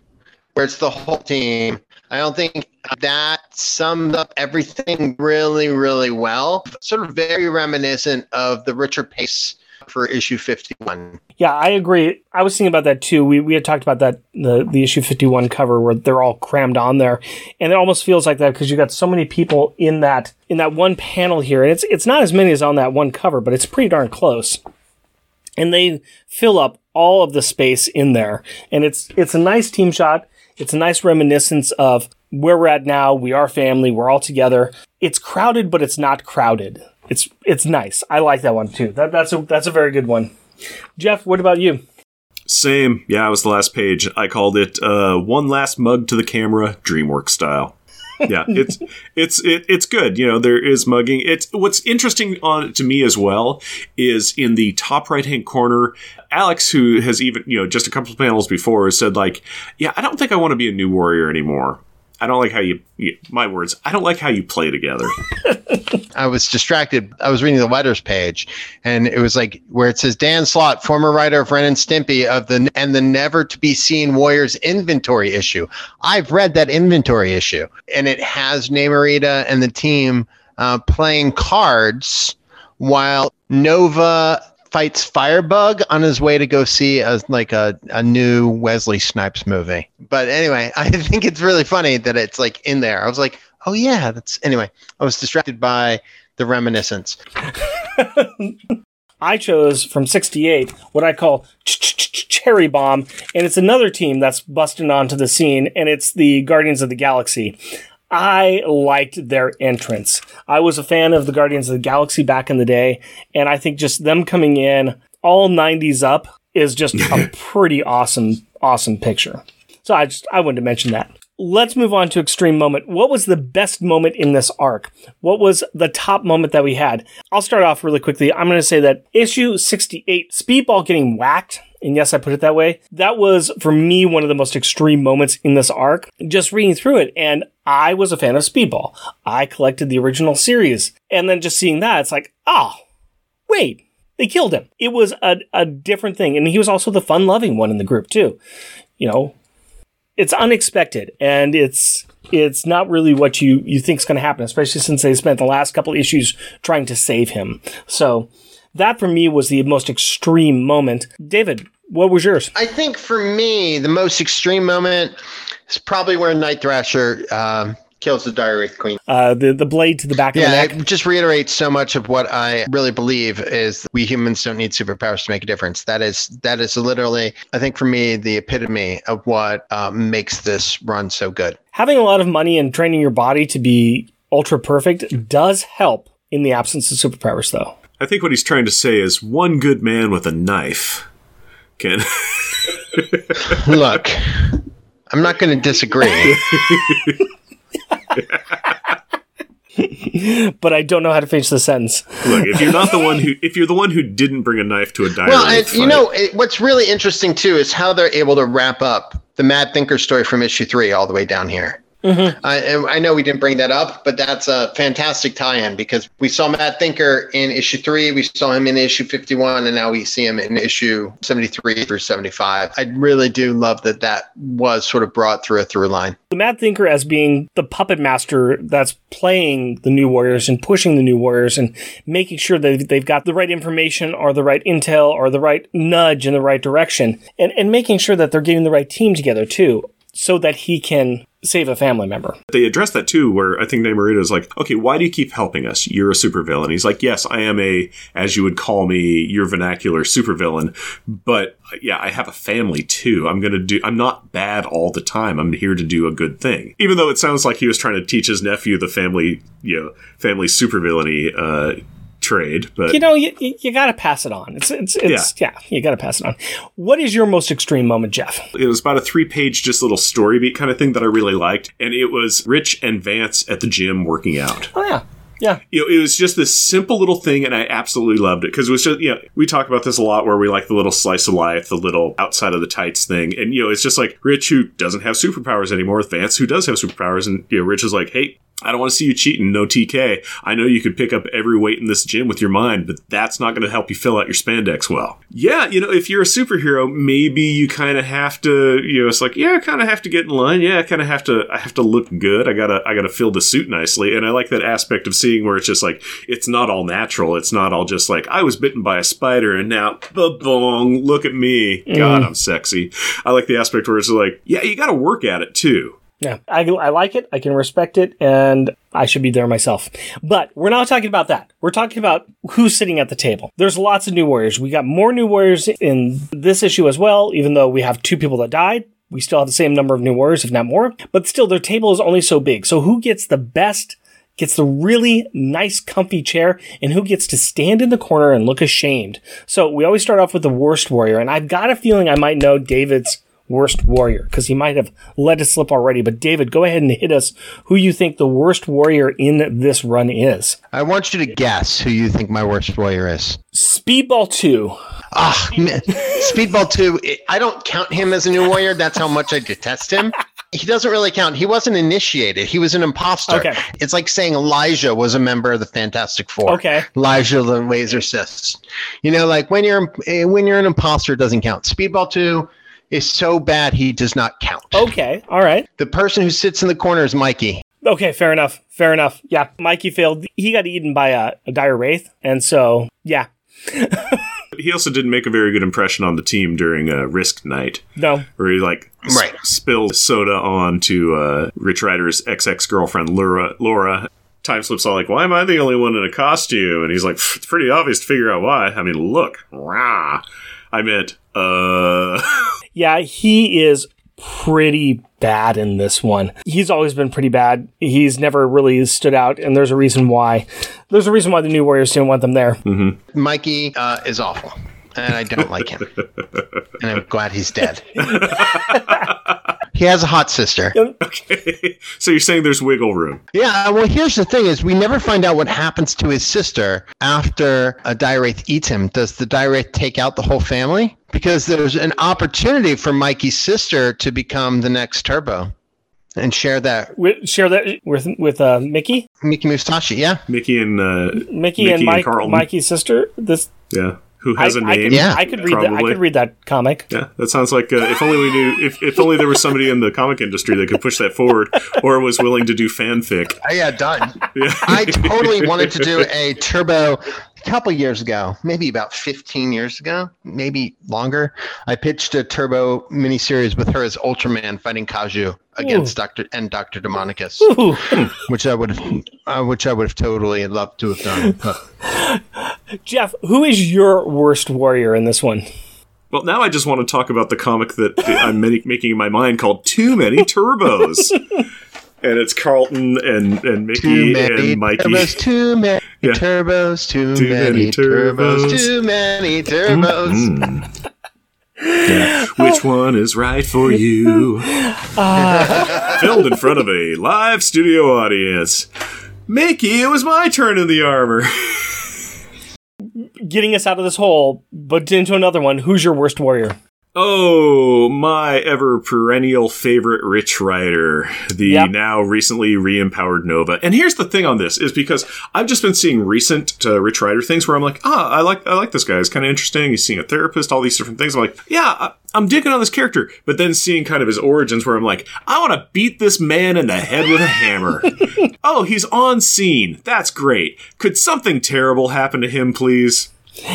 where it's the whole team. I don't think that summed up everything really, really well. Sort of very reminiscent of the Richard Pace for issue 51. Yeah, I agree. I was thinking about that too. We, we had talked about that the the issue 51 cover where they're all crammed on there. And it almost feels like that because you got so many people in that in that one panel here. And it's it's not as many as on that one cover, but it's pretty darn close. And they fill up all of the space in there. And it's it's a nice team shot. It's a nice reminiscence of where we're at now. We are family. We're all together. It's crowded, but it's not crowded. It's it's nice. I like that one too. That, that's a that's a very good one. Jeff, what about you? Same. Yeah, it was the last page. I called it uh, "One Last Mug to the Camera," DreamWorks style. yeah, it's it's it, it's good. You know, there is mugging. It's what's interesting on to me as well is in the top right hand corner. Alex, who has even you know just a couple of panels before, said like, "Yeah, I don't think I want to be a new warrior anymore." I don't like how you, you, my words, I don't like how you play together. I was distracted. I was reading the letters page and it was like where it says Dan Slott, former writer of Ren and Stimpy of the and the never to be seen Warriors inventory issue. I've read that inventory issue and it has Namorita and the team uh, playing cards while Nova fights Firebug on his way to go see a, like a, a new Wesley Snipes movie. But anyway, I think it's really funny that it's like in there. I was like, oh yeah, that's anyway. I was distracted by the reminiscence. I chose from 68 what I call Cherry Bomb, and it's another team that's busting onto the scene, and it's the Guardians of the Galaxy. I liked their entrance. I was a fan of the Guardians of the Galaxy back in the day, and I think just them coming in all 90s up is just a pretty awesome, awesome picture. So I just I wanted to mention that. Let's move on to extreme moment. What was the best moment in this arc? What was the top moment that we had? I'll start off really quickly. I'm going to say that issue 68, Speedball getting whacked and yes, I put it that way. That was for me one of the most extreme moments in this arc. Just reading through it, and I was a fan of Speedball. I collected the original series, and then just seeing that, it's like, oh, wait, they killed him. It was a, a different thing, and he was also the fun-loving one in the group too. You know, it's unexpected, and it's it's not really what you you think is going to happen, especially since they spent the last couple issues trying to save him. So that for me was the most extreme moment. David, what was yours? I think for me, the most extreme moment is probably where Night Thrasher um, kills the Dire Wraith Queen. Uh, the the blade to the back yeah, of the neck. it just reiterates so much of what I really believe is we humans don't need superpowers to make a difference. That is that is literally, I think, for me, the epitome of what um, makes this run so good. Having a lot of money and training your body to be ultra perfect does help in the absence of superpowers, though. I think what he's trying to say is one good man with a knife can. Look, I'm not going to disagree. but I don't know how to finish the sentence. Look, if you're not the one who, if you're the one who didn't bring a knife to a dire well, and, you know, it, what's really interesting too is how they're able to wrap up the Mad Thinker story from issue three all the way down here. Mm-hmm. I, I know we didn't bring that up, but that's a fantastic tie-in because we saw Mad Thinker in issue three, we saw him in issue 51, and now we see him in issue 73 through 75. I really do love that that was sort of brought through a through line. The Mad Thinker as being the puppet master that's playing the New Warriors and pushing the New Warriors and making sure that they've got the right information or the right intel or the right nudge in the right direction and, and making sure that they're getting the right team together too so that he can save a family member. They address that too, where I think Namorita is like, okay, why do you keep helping us? You're a supervillain. He's like, yes, I am a, as you would call me, your vernacular supervillain, but yeah, I have a family too. I'm gonna do, I'm not bad all the time. I'm here to do a good thing. Even though it sounds like he was trying to teach his nephew the family, you know, family supervillainy, uh, trade, but you know, you, you got to pass it on. It's it's it's yeah. yeah, you got to pass it on. What is your most extreme moment, Jeff? It was about a three page, just little story beat kind of thing that I really liked, and it was Rich and Vance at the gym working out. Oh yeah. Yeah. You know, it was just this simple little thing, and I absolutely loved it because it was just, you know, we talk about this a lot where we like the little slice of life, the little outside of the tights thing. And, you know, it's just like Rich, who doesn't have superpowers anymore, Vance, who does have superpowers. And, you know, Rich is like, hey, I don't want to see you cheating, no TK. I know you could pick up every weight in this gym with your mind, but that's not going to help you fill out your spandex well. Yeah, you know, if you're a superhero, maybe you kind of have to, you know, it's like, yeah, I kind of have to get in line. Yeah, I kind of have to, I have to look good. I gotta, I gotta fill the suit nicely. And I like that aspect of seeing where it's just like, it's not all natural. It's not all just like, I was bitten by a spider and now, bong, look at me. God, mm. I'm sexy. I like the aspect where it's like, yeah, you gotta work at it too. Yeah, I, I like it. I can respect it, and I should be there myself. But we're not talking about that. We're talking about who's sitting at the table. There's lots of new warriors. We got more new warriors in this issue as well, even though we have two people that died. We still have the same number of new warriors, if not more. But still, their table is only so big. So who gets the best, gets the really nice, comfy chair, and who gets to stand in the corner and look ashamed? So we always start off with the worst warrior, and I've got a feeling I might know David's worst warrior because he might have let it slip already. But David, go ahead and hit us who you think the worst warrior in this run is. I want you to guess who you think my worst warrior is. Speedball 2. Ah. Speedball 2, I don't count him as a new warrior. That's how much I detest him. He doesn't really count. He wasn't initiated. He was an imposter. Okay. It's like saying Elijah was a member of the Fantastic Four. Okay. Elijah the Laser Cyst. You know, like when you're when you're an imposter, it doesn't count. Speedball 2 is so bad he does not count. Okay, all right. The person who sits in the corner is Mikey. Okay, fair enough. Fair enough. Yeah, Mikey failed. He got eaten by a, a dire wraith, and so yeah. he also didn't make a very good impression on the team during uh, Risk Night. No, where he like right. s- spills soda onto uh, Rich Rider's ex ex girlfriend Laura. Laura. Time slips all like, why am I the only one in a costume? And he's like, it's pretty obvious to figure out why. I mean, look, rah. I meant, uh. yeah, he is pretty bad in this one. He's always been pretty bad. He's never really stood out, and there's a reason why. There's a reason why the New Warriors didn't want them there. Mm-hmm. Mikey uh, is awful, and I don't like him. and I'm glad he's dead. he has a hot sister. Okay, so you're saying there's wiggle room? Yeah. Well, here's the thing: is we never find out what happens to his sister after a dire wraith eats him. Does the dire wraith take out the whole family? Because there's an opportunity for Mikey's sister to become the next Turbo. And share that. With, share that with with uh, Mickey. Mickey Musashi, yeah. Mickey and uh, Mickey, Mickey and, Mike, and Mikey's sister. This yeah who has I, a name. I could, yeah, I could read that. I could read that comic. Yeah, that sounds like uh, if only we knew. If, if only there was somebody in the comic industry that could push that forward, or was willing to do fanfic. Oh, yeah, done. Yeah. I totally wanted to do a Turbo a couple years ago, maybe about 15 years ago, maybe longer. I pitched a Turbo miniseries with her as Ultraman fighting Kaiju against Ooh. Doctor and Doctor Demonicus, which I would have, uh, which I would have totally loved to have done. Jeff, who is your worst warrior in this one? Well, now I just want to talk about the comic that I'm making in my mind called Too Many Turbos. And it's Carlton and, and Mickey and Mikey. Turbos, too many yeah. turbos, too, too many, many turbos, turbos, too many turbos. Mm-hmm. Yeah. Which one is right for you? Uh. Filmed in front of a live studio audience. Mickey, it was my turn in the armor. Getting us out of this hole, but into another one. Who's your worst warrior? Oh, my ever perennial favorite Rich Rider, the Yep. now recently re-empowered Nova. And here's the thing on this is because I've just been seeing recent uh, Rich Rider things where I'm like, ah, I like I like this guy. It's kind of interesting. He's seeing a therapist, all these different things. I'm like, yeah, I, I'm digging on this character. But then seeing kind of his origins where I'm like, I want to beat this man in the head with a hammer. oh, he's on scene. That's great. Could something terrible happen to him, please?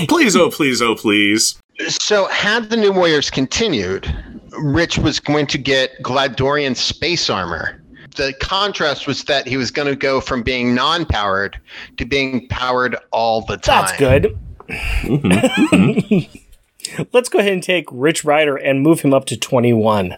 Please, oh please, oh please. So, had the New Warriors continued, Rich was going to get Gladorian space armor. The contrast was that he was going to go from being non powered to being powered all the time. That's good. Mm-hmm, mm-hmm. Let's go ahead and take Rich Rider and move him up to 21.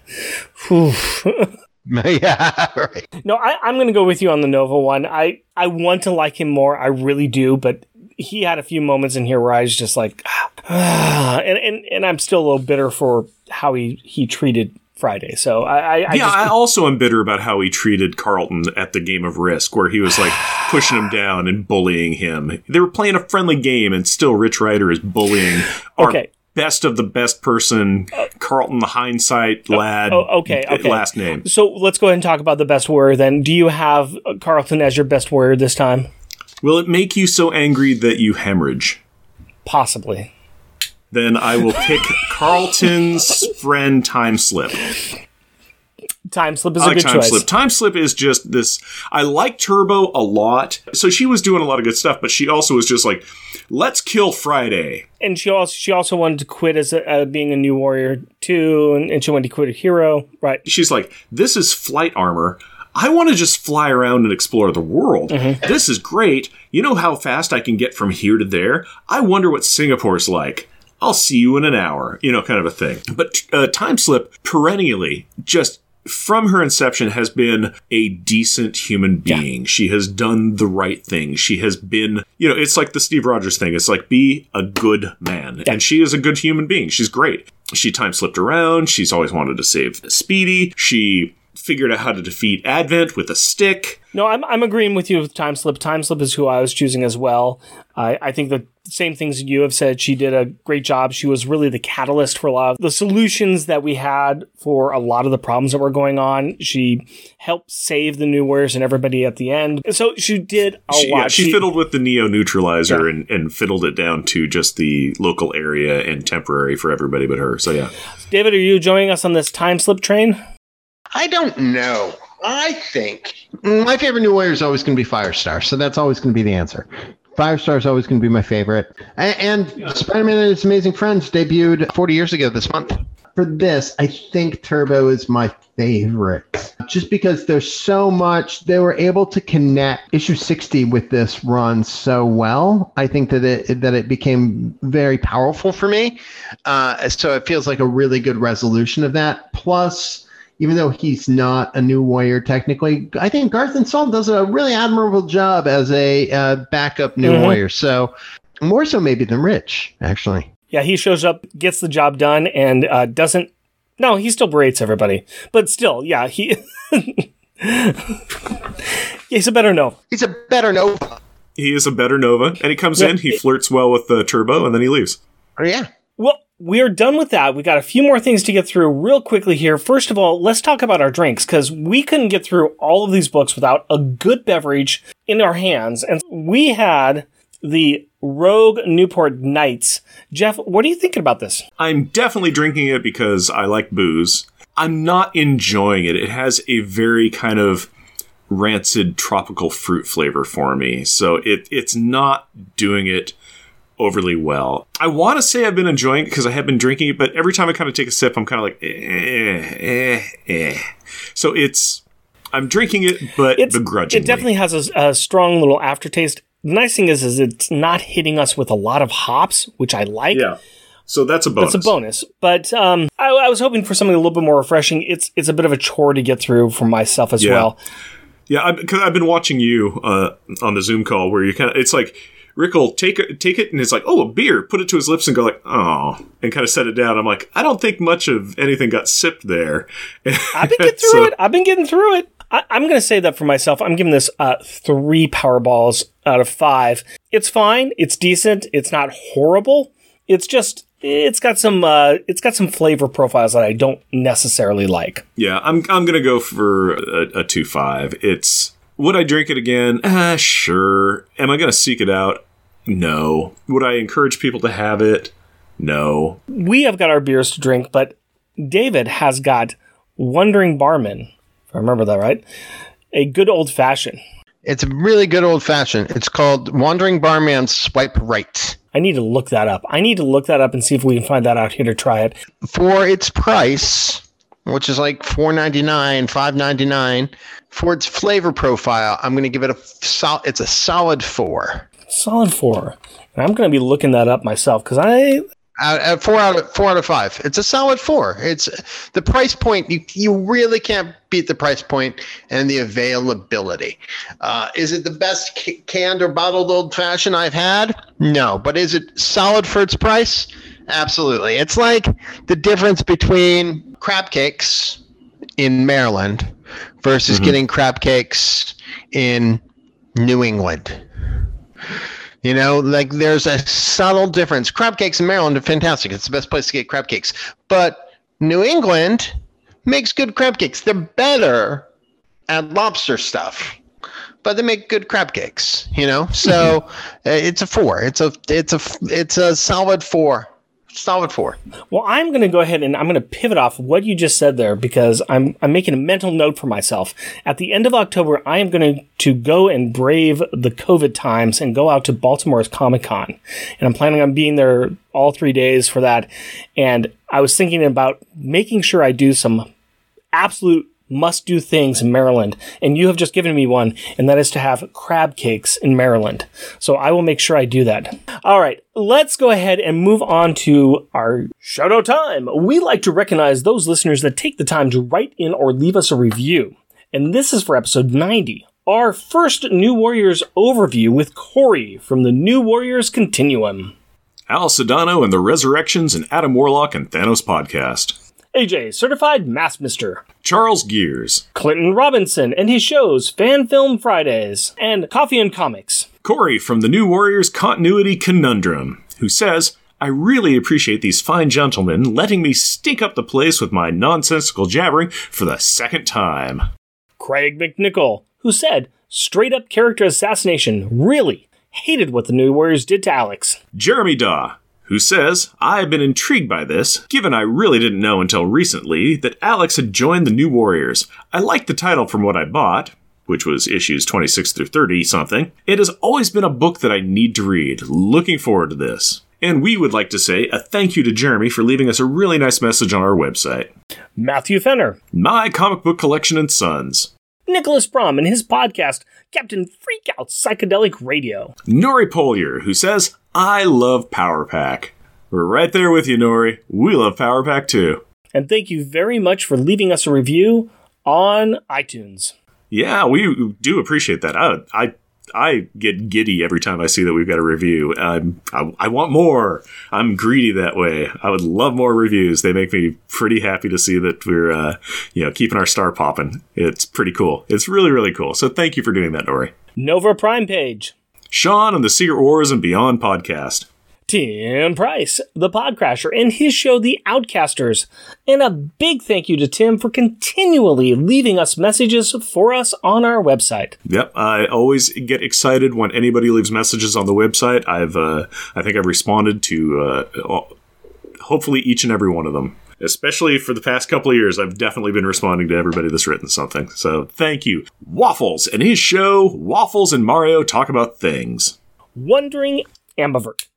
Yeah, right. No, I, I'm going to go with you on the Nova one. I, I want to like him more. I really do, but he had a few moments in here where I was just like, ah, and, and, and I'm still a little bitter for how he, he treated Friday. So I, I, I yeah, just, I also am bitter about how he treated Carlton at the game of Risk, where he was like pushing him down and bullying him. They were playing a friendly game, and still Rich Rider is bullying our Okay. best of the best person, Carlton, the hindsight lad. oh, okay, uh, okay. Last name. so let's go ahead and talk about the best warrior then. Do you have uh, Carlton as your best warrior this time? Will it make you so angry that you hemorrhage? Possibly. Then I will pick Carlton's friend Time Slip. Time slip is I a like good Time choice. Slip. Time Slip is just this. I like Turbo a lot. So she was doing a lot of good stuff, but she also was just like, let's kill Friday. and she also she also wanted to quit as a, uh, being a new warrior too, and, and she wanted to quit a hero, right? She's like, this is flight armor. I want to just fly around and explore the world. This is great. You know how fast I can get from here to there? I wonder what Singapore's like. I'll see you in an hour, you know, kind of a thing. But uh, Time Slip perennially just from her inception has been a decent human being. She has done the right thing. She has been, you know, it's like the Steve Rogers thing. It's like be a good man. And she is a good human being. She's great. She time slipped around. She's always wanted to save Speedy. She figured out how to defeat Advent with a stick. No, I'm I'm agreeing with you with time slip. Time slip is who I was choosing as well. I I think the same things you have said. She did a great job. She was really the catalyst for a lot of the solutions that we had for a lot of the problems that were going on. She helped save the new warriors and everybody at the end. So she did a She, lot. yeah, she, fiddled with the Neo neutralizer and, and fiddled it down to just the local area and temporary for everybody but her. So yeah. David, are you joining us on this time slip train? I don't know. I think my favorite New Warrior is always going to be Firestar, so that's always going to be the answer. Firestar is always going to be my favorite. A- And, Spider-Man and His Amazing Friends debuted 40 years ago this month. For this, I think Turbo is my favorite. Just because there's so much, they were able to connect issue 60 with this run so well. I think that it that it became very powerful for me. Uh, so it feels like a really good resolution of that. Plus, even though he's not a new warrior technically, I think Garthan Saal does a really admirable job as a uh, backup new Mhm. warrior. So more so maybe than Rich, actually. Yeah, he shows up, gets the job done, and uh, doesn't. No, he still berates everybody, but still, yeah, he. He's a better no. He's a better Nova. He is a better Nova, and he comes Yeah. in, he flirts well with the Turbo, and then he leaves. Oh, yeah. Well, we're done with that. We got a few more things to get through real quickly here. First of all, let's talk about our drinks because we couldn't get through all of these books without a good beverage in our hands, and we had the Rogue Newport Nights. Jeff, what are you thinking about this? I'm definitely drinking it because I like booze. I'm not enjoying it. It has a very kind of rancid tropical fruit flavor for me. So it it's not doing it overly well. I want to say I've been enjoying it because I have been drinking it, but every time I kind of take a sip, I'm kind of like, eh, eh, eh. So it's, I'm drinking it, but It's, begrudgingly. it definitely has a, a strong little aftertaste. The nice thing is, is it's not hitting us with a lot of hops, which I like. yeah. So that's a bonus. That's a bonus. But um, I, I was hoping for something a little bit more refreshing. It's it's a bit of a chore to get through for myself as Yeah. well. Yeah, because I've been watching you uh, on the Zoom call where you kind of it's like Rick will take it, take it, and it's like, oh, a beer. Put it to his lips and go like, oh, and kind of set it down. I'm like, I don't think much of anything got sipped there. I've been getting through it. I've been getting through it. I, I'm going to say that for myself. I'm giving this uh, three Powerballs out of five. It's fine. It's decent. It's not horrible. It's just it's got some uh, it's got some flavor profiles that I don't necessarily like. Yeah, I'm I'm gonna go for a, a two five. It's would I drink it again? Ah, sure. Am I gonna seek it out? No. Would I encourage people to have it? No. We have got our beers to drink, but David has got Wandering Barman. If I remember that right, a good old fashioned. It's a really good old fashioned. It's called Wandering Barman Swipe Right. I need to look that up. I need to look that up and see if we can find that out here to try it. For its price, which is like four ninety nine, five ninety nine, for its flavor profile, I'm going to give it a sol- It's a solid four. Solid four. And I'm going to be looking that up myself because I Out, at four out of four out of five. It's a solid four. It's the price point. You you really can't beat the price point and the availability. Uh, is it the best ca- canned or bottled old fashioned I've had? No, but is it solid for its price? Absolutely. It's like the difference between crab cakes in Maryland versus getting crab cakes in New England. You know, like there's a subtle difference. Crab cakes in Maryland are fantastic. It's the best place to get crab cakes. But New England makes good crab cakes. They're better at lobster stuff, but they make good crab cakes. You know, so uh, it's a four. It's a it's a it's a solid four. Solid four. Well, I'm going to go ahead and I'm going to pivot off what you just said there because I'm I'm making a mental note for myself. At the end of October, I am going to to go and brave the COVID times and go out to Baltimore's Comic Con, and I'm planning on being there all three days for that. And I was thinking about making sure I do some absolute must do things in Maryland, and you have just given me one, and that is to have crab cakes in Maryland. So I will make sure I do that. All right, let's go ahead and move on to our shout out time. We like to recognize those listeners that take the time to write in or leave us a review. And this is for episode 90. Our first New Warriors overview with Corey from the New Warriors Continuum. Al Sedano and the Resurrections and Adam Warlock and Thanos podcast. AJ, certified mass mister. Charles Gears. Clinton Robinson and his shows Fan Film Fridays and Coffee and Comics. Corey from the New Warriors Continuity Conundrum, who says, I really appreciate these fine gentlemen letting me stink up the place with my nonsensical jabbering for the second time. Craig McNichol, who said, straight up character assassination, really hated what the New Warriors did to Alex. Jeremy Daw, who says, I've been intrigued by this, given I really didn't know until recently that Alex had joined the New Warriors. I liked the title from what I bought, which was issues 26 through 30 something. It has always been a book that I need to read. Looking forward to this. And we would like to say a thank you to Jeremy for leaving us a really nice message on our website. Matthew Fenner, My comic book collection and sons. Nicholas Brom and his podcast, Captain Freakout Psychedelic Radio. Nori Polier, who says, I love Power Pack. We're right there with you, Nori. We love Power Pack too. And thank you very much for leaving us a review on iTunes. Yeah, we do appreciate that. I, I, I get giddy every time I see that we've got a review. I'm, I, I want more. I'm greedy that way. I would love more reviews. They make me pretty happy to see that we're, uh, you know, keeping our star popping. It's pretty cool. It's really, really cool. So thank you for doing that, Nori. Nova Prime page. Sean on the Secret Wars and Beyond podcast. Tim Price, the Podcrasher, and his show, The Outcasters. And a big thank you to Tim for continually leaving us messages for us on our website. Yep, I always get excited when anybody leaves messages on the website. I've, uh, I think I've responded to uh, hopefully each and every one of them. Especially for the past couple of years, I've definitely been responding to everybody that's written something. So thank you. Waffles and his show, Waffles and Mario Talk About Things. Wondering Ambivert.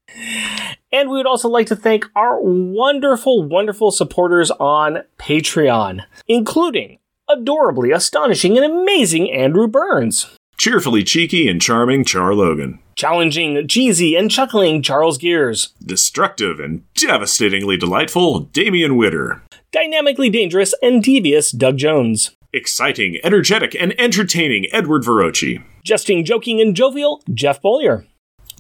And we would also like to thank our wonderful, wonderful supporters on Patreon, including adorably astonishing and amazing Andrew Burns, Cheerfully cheeky and charming Char Logan. challenging, cheesy, and chuckling Charles Gears, Destructive and devastatingly delightful Damian Witter. dynamically dangerous and devious Doug Jones, Exciting, energetic, and entertaining Edward Verocci. jesting, joking, and jovial Jeff Bollier,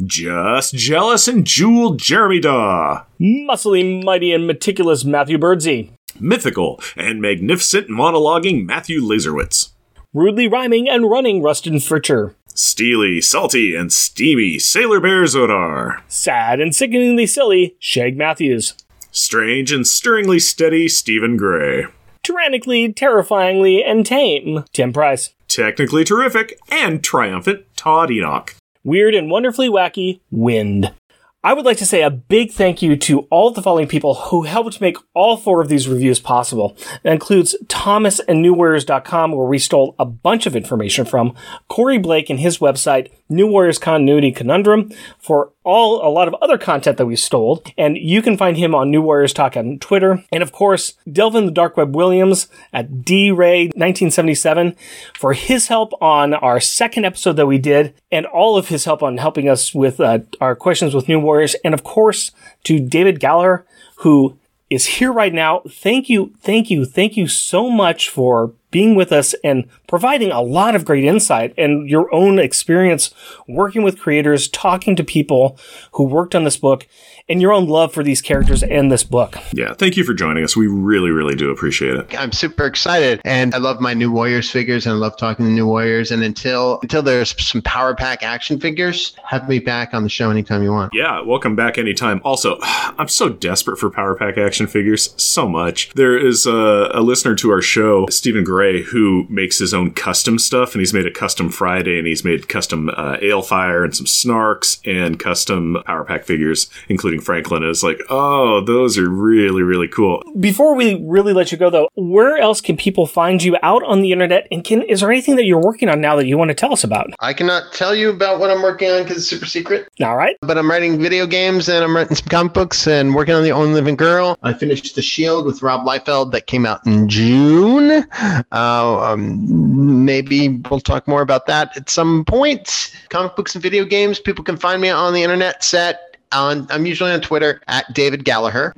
Just jealous and jeweled Jeremy Daw. muscly, mighty, and meticulous Matthew Birdsey, Mythical and magnificent monologuing Matthew Laserwitz. rudely rhyming and running Rustin Fritcher, Steely, salty, and steamy Sailor Bear Zodar. Sad and sickeningly silly Shag Matthews. Strange and stirringly steady Stephen Gray. Tyrannically, terrifyingly, and tame Tim Price. Technically terrific and triumphant Todd Enoch. Weird and wonderfully wacky Wind. I would like to say a big thank you to all of the following people who helped make all four of these reviews possible. That includes Thomas and NewWarriors.com, where we stole a bunch of information from, Corey Blake and his website, New Warriors Continuity Conundrum, for all a lot of other content that we stole. And you can find him on New Warriors Talk on Twitter. And of course, Delvin the Dark Web Williams at DRay1977 for his help on our second episode that we did and all of his help on helping us with uh, our questions with New Warriors. And of course, to David Gallaher, who is here right now. Thank you, thank you, thank you so much for being with us and providing a lot of great insight and your own experience working with creators, talking to people who worked on this book, and your own love for these characters and this book. Yeah, thank you for joining us. We really, really do appreciate it. I'm super excited, and I love my new Warriors figures, and I love talking to new Warriors. And until until there's some Power Pack action figures, have me back on the show anytime you want. Yeah, welcome back anytime. Also, I'm so desperate for Power Pack action figures so much. There is a, a listener to our show, Stephen Gray, who makes his own custom stuff, and he's made a custom Friday, and he's made custom uh, Aelfyre and some Snarks and custom Power Pack figures, including Franklin. It's like, oh, those are really, really cool. Before we really let you go, though, where else can people find you out on the internet? And can is there anything that you're working on now that you want to tell us about? I cannot tell you about what I'm working on because it's super secret. All right. But I'm writing video games and I'm writing some comic books and working on The Only Living Girl. I finished The Shield with Rob Liefeld that came out in June. Uh, um, maybe we'll talk more about that at some point. Comic books and video games. People can find me on the internet set on I'm usually on Twitter at David Gallaher,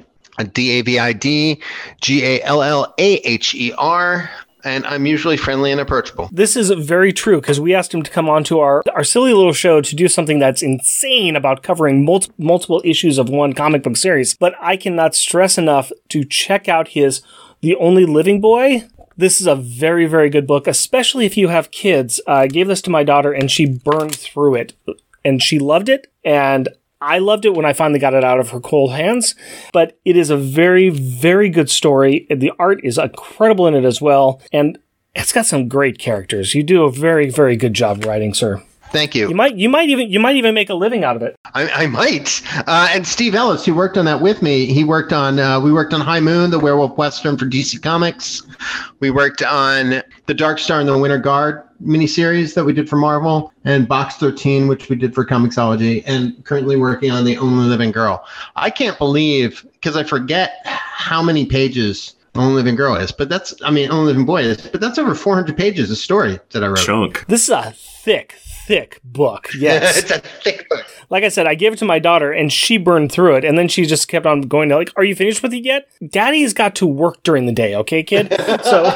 D A V I D G A L L A H E R. And I'm usually friendly and approachable. This is very true because we asked him to come on to our, our silly little show to do something that's insane about covering multi- multiple issues of one comic book series. But I cannot stress enough to check out his The Only Living Boy. This is a very, very good book, especially if you have kids. Uh, I gave this to my daughter and she burned through it and she loved it. And I loved it when I finally got it out of her cold hands, but it is a very, very good story. The art is incredible in it as well, and it's got some great characters. You do a very, very good job writing, sir. Thank you. You might, you might even, you might even make a living out of it. I, I might. Uh, and Steve Ellis, who worked on that with me, he worked on. Uh, we worked on High Moon, the Werewolf Western for DC Comics. We worked on the Dark Star and the Winter Guard miniseries that we did for Marvel, and Box 13, which we did for Comixology, and currently working on The Only Living Girl. I can't believe because I forget how many pages Only Living Girl is, but that's I mean Only Living Boy is, but that's over 400 pages of story that I wrote. Chunk. This is a thick, thick book. Yes. it's a thick book. like I said, I gave it to my daughter and she burned through it. And then she just kept on going to like, are you finished with it yet? Daddy's got to work during the day. Okay, kid. So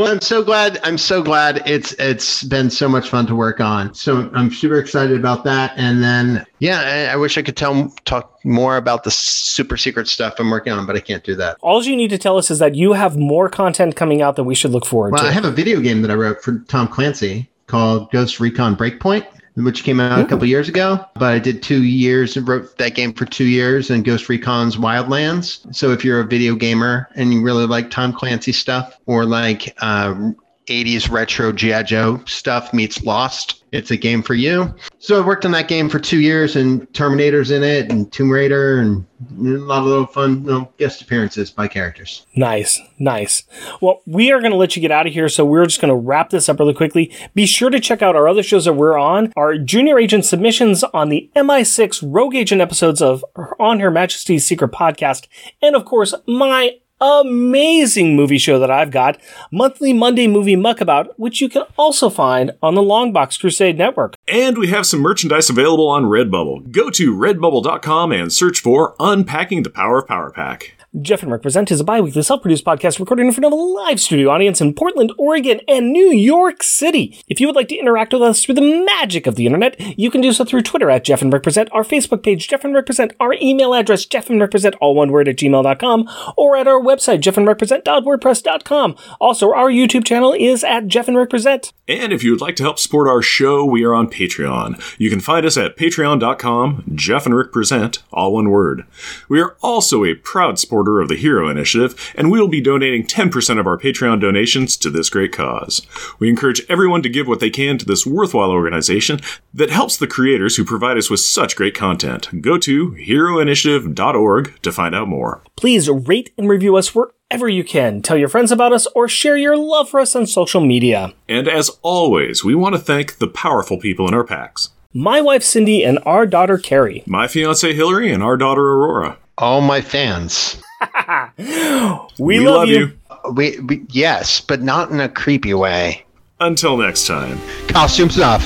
Well, I'm so glad. I'm so glad it's it's been so much fun to work on. So I'm super excited about that. And then yeah, I, I wish I could tell talk more about the super secret stuff I'm working on, but I can't do that. all you need to tell us is that you have more content coming out that we should look forward Well, to. I have a video game that I wrote for Tom Clancy called Ghost Recon Breakpoint, which came out a couple years ago. But I did two years and wrote that game for two years and Ghost Recon's Wildlands. So if you're a video gamer and you really like Tom Clancy stuff or like uh, 80s retro G.I. Joe stuff meets Lost, it's a game for you. So I worked on that game for two years and Terminator's in it and Tomb Raider and a lot of little fun you know, guest appearances by characters. Nice, nice. Well, we are going to let you get out of here, so we're just going to wrap this up really quickly. Be sure to check out our other shows that we're on, our Junior Agent submissions on the MI6 Rogue Agent episodes of On Her Majesty's Secret podcast, and of course, my amazing movie show that I've got, Monthly Monday Movie Muckabout, which you can also find on the Longbox Crusade Network. And we have some merchandise available on Redbubble. Go to redbubble.com and search for Unpacking the Power of Power Pack. Jeff and Rick Present is a bi-weekly self-produced podcast recorded in front of a live studio audience in Portland, Oregon, and New York City. If you would like to interact with us through the magic of the internet, you can do so through Twitter at Jeff and Rick Present, our Facebook page, Jeff and Rick Present, our email address, Jeff and Rick Present, all one word at gmail.com, or at our website, jeff and rick jeffandrickpresent.wordpress.com. Also, our YouTube channel is at Jeff and Rick Present. And if you would like to help support our show, we are on Patreon. You can find us at patreon.com, Jeff and Rick Present, all one word. We are also a proud supporter of the Hero Initiative, and we will be donating 10% of our Patreon donations to this great cause. We encourage everyone to give what they can to this worthwhile organization that helps the creators who provide us with such great content. Go to heroinitiative.org to find out more. Please rate and review us wherever you can. Tell your friends about us or share your love for us on social media. And as always, we want to thank the powerful people in our packs. My wife Cindy and our daughter Carrie. My fiance Hillary and our daughter Aurora. All my fans. We, love, you. We, we yes, but not in a creepy way. Until next time. Costumes off.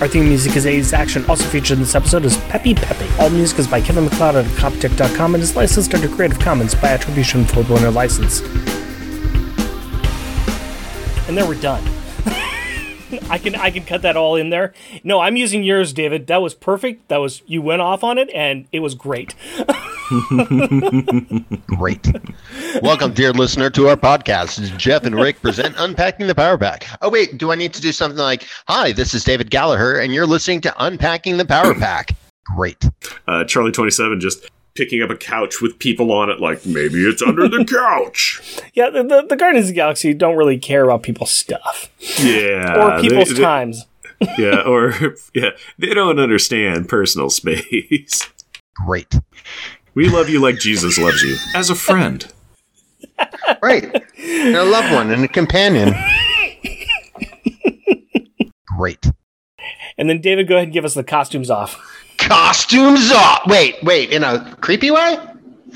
Our theme music is A's Action. Also featured in this episode is Peppy Peppy. All music is by Kevin MacLeod at Coptic.com and is licensed under Creative Commons by Attribution 4.0 license. And then we're done. I can I can cut that all in there. No, I'm using yours, David. That was perfect. That was you went off on it and it was great. Great. Welcome, dear listener, to our podcast. Jeff and Rick present Unpacking the Power Pack. Oh, wait, do I need to do something like, Hi, this is David Gallaher, and you're listening to Unpacking the Power Pack? Great. Uh, Charlie 27 just picking up a couch with people on it, like maybe it's under the couch. Yeah, the, the, the Guardians of the Galaxy don't really care about people's stuff Yeah. or people's they- they- times. yeah, or yeah, they don't understand personal space. Great. We love you like Jesus loves you, as a friend. Right. And a loved one and a companion. Great. And then David, go ahead and give us the costumes off. Costumes off. Wait, wait, in a creepy way?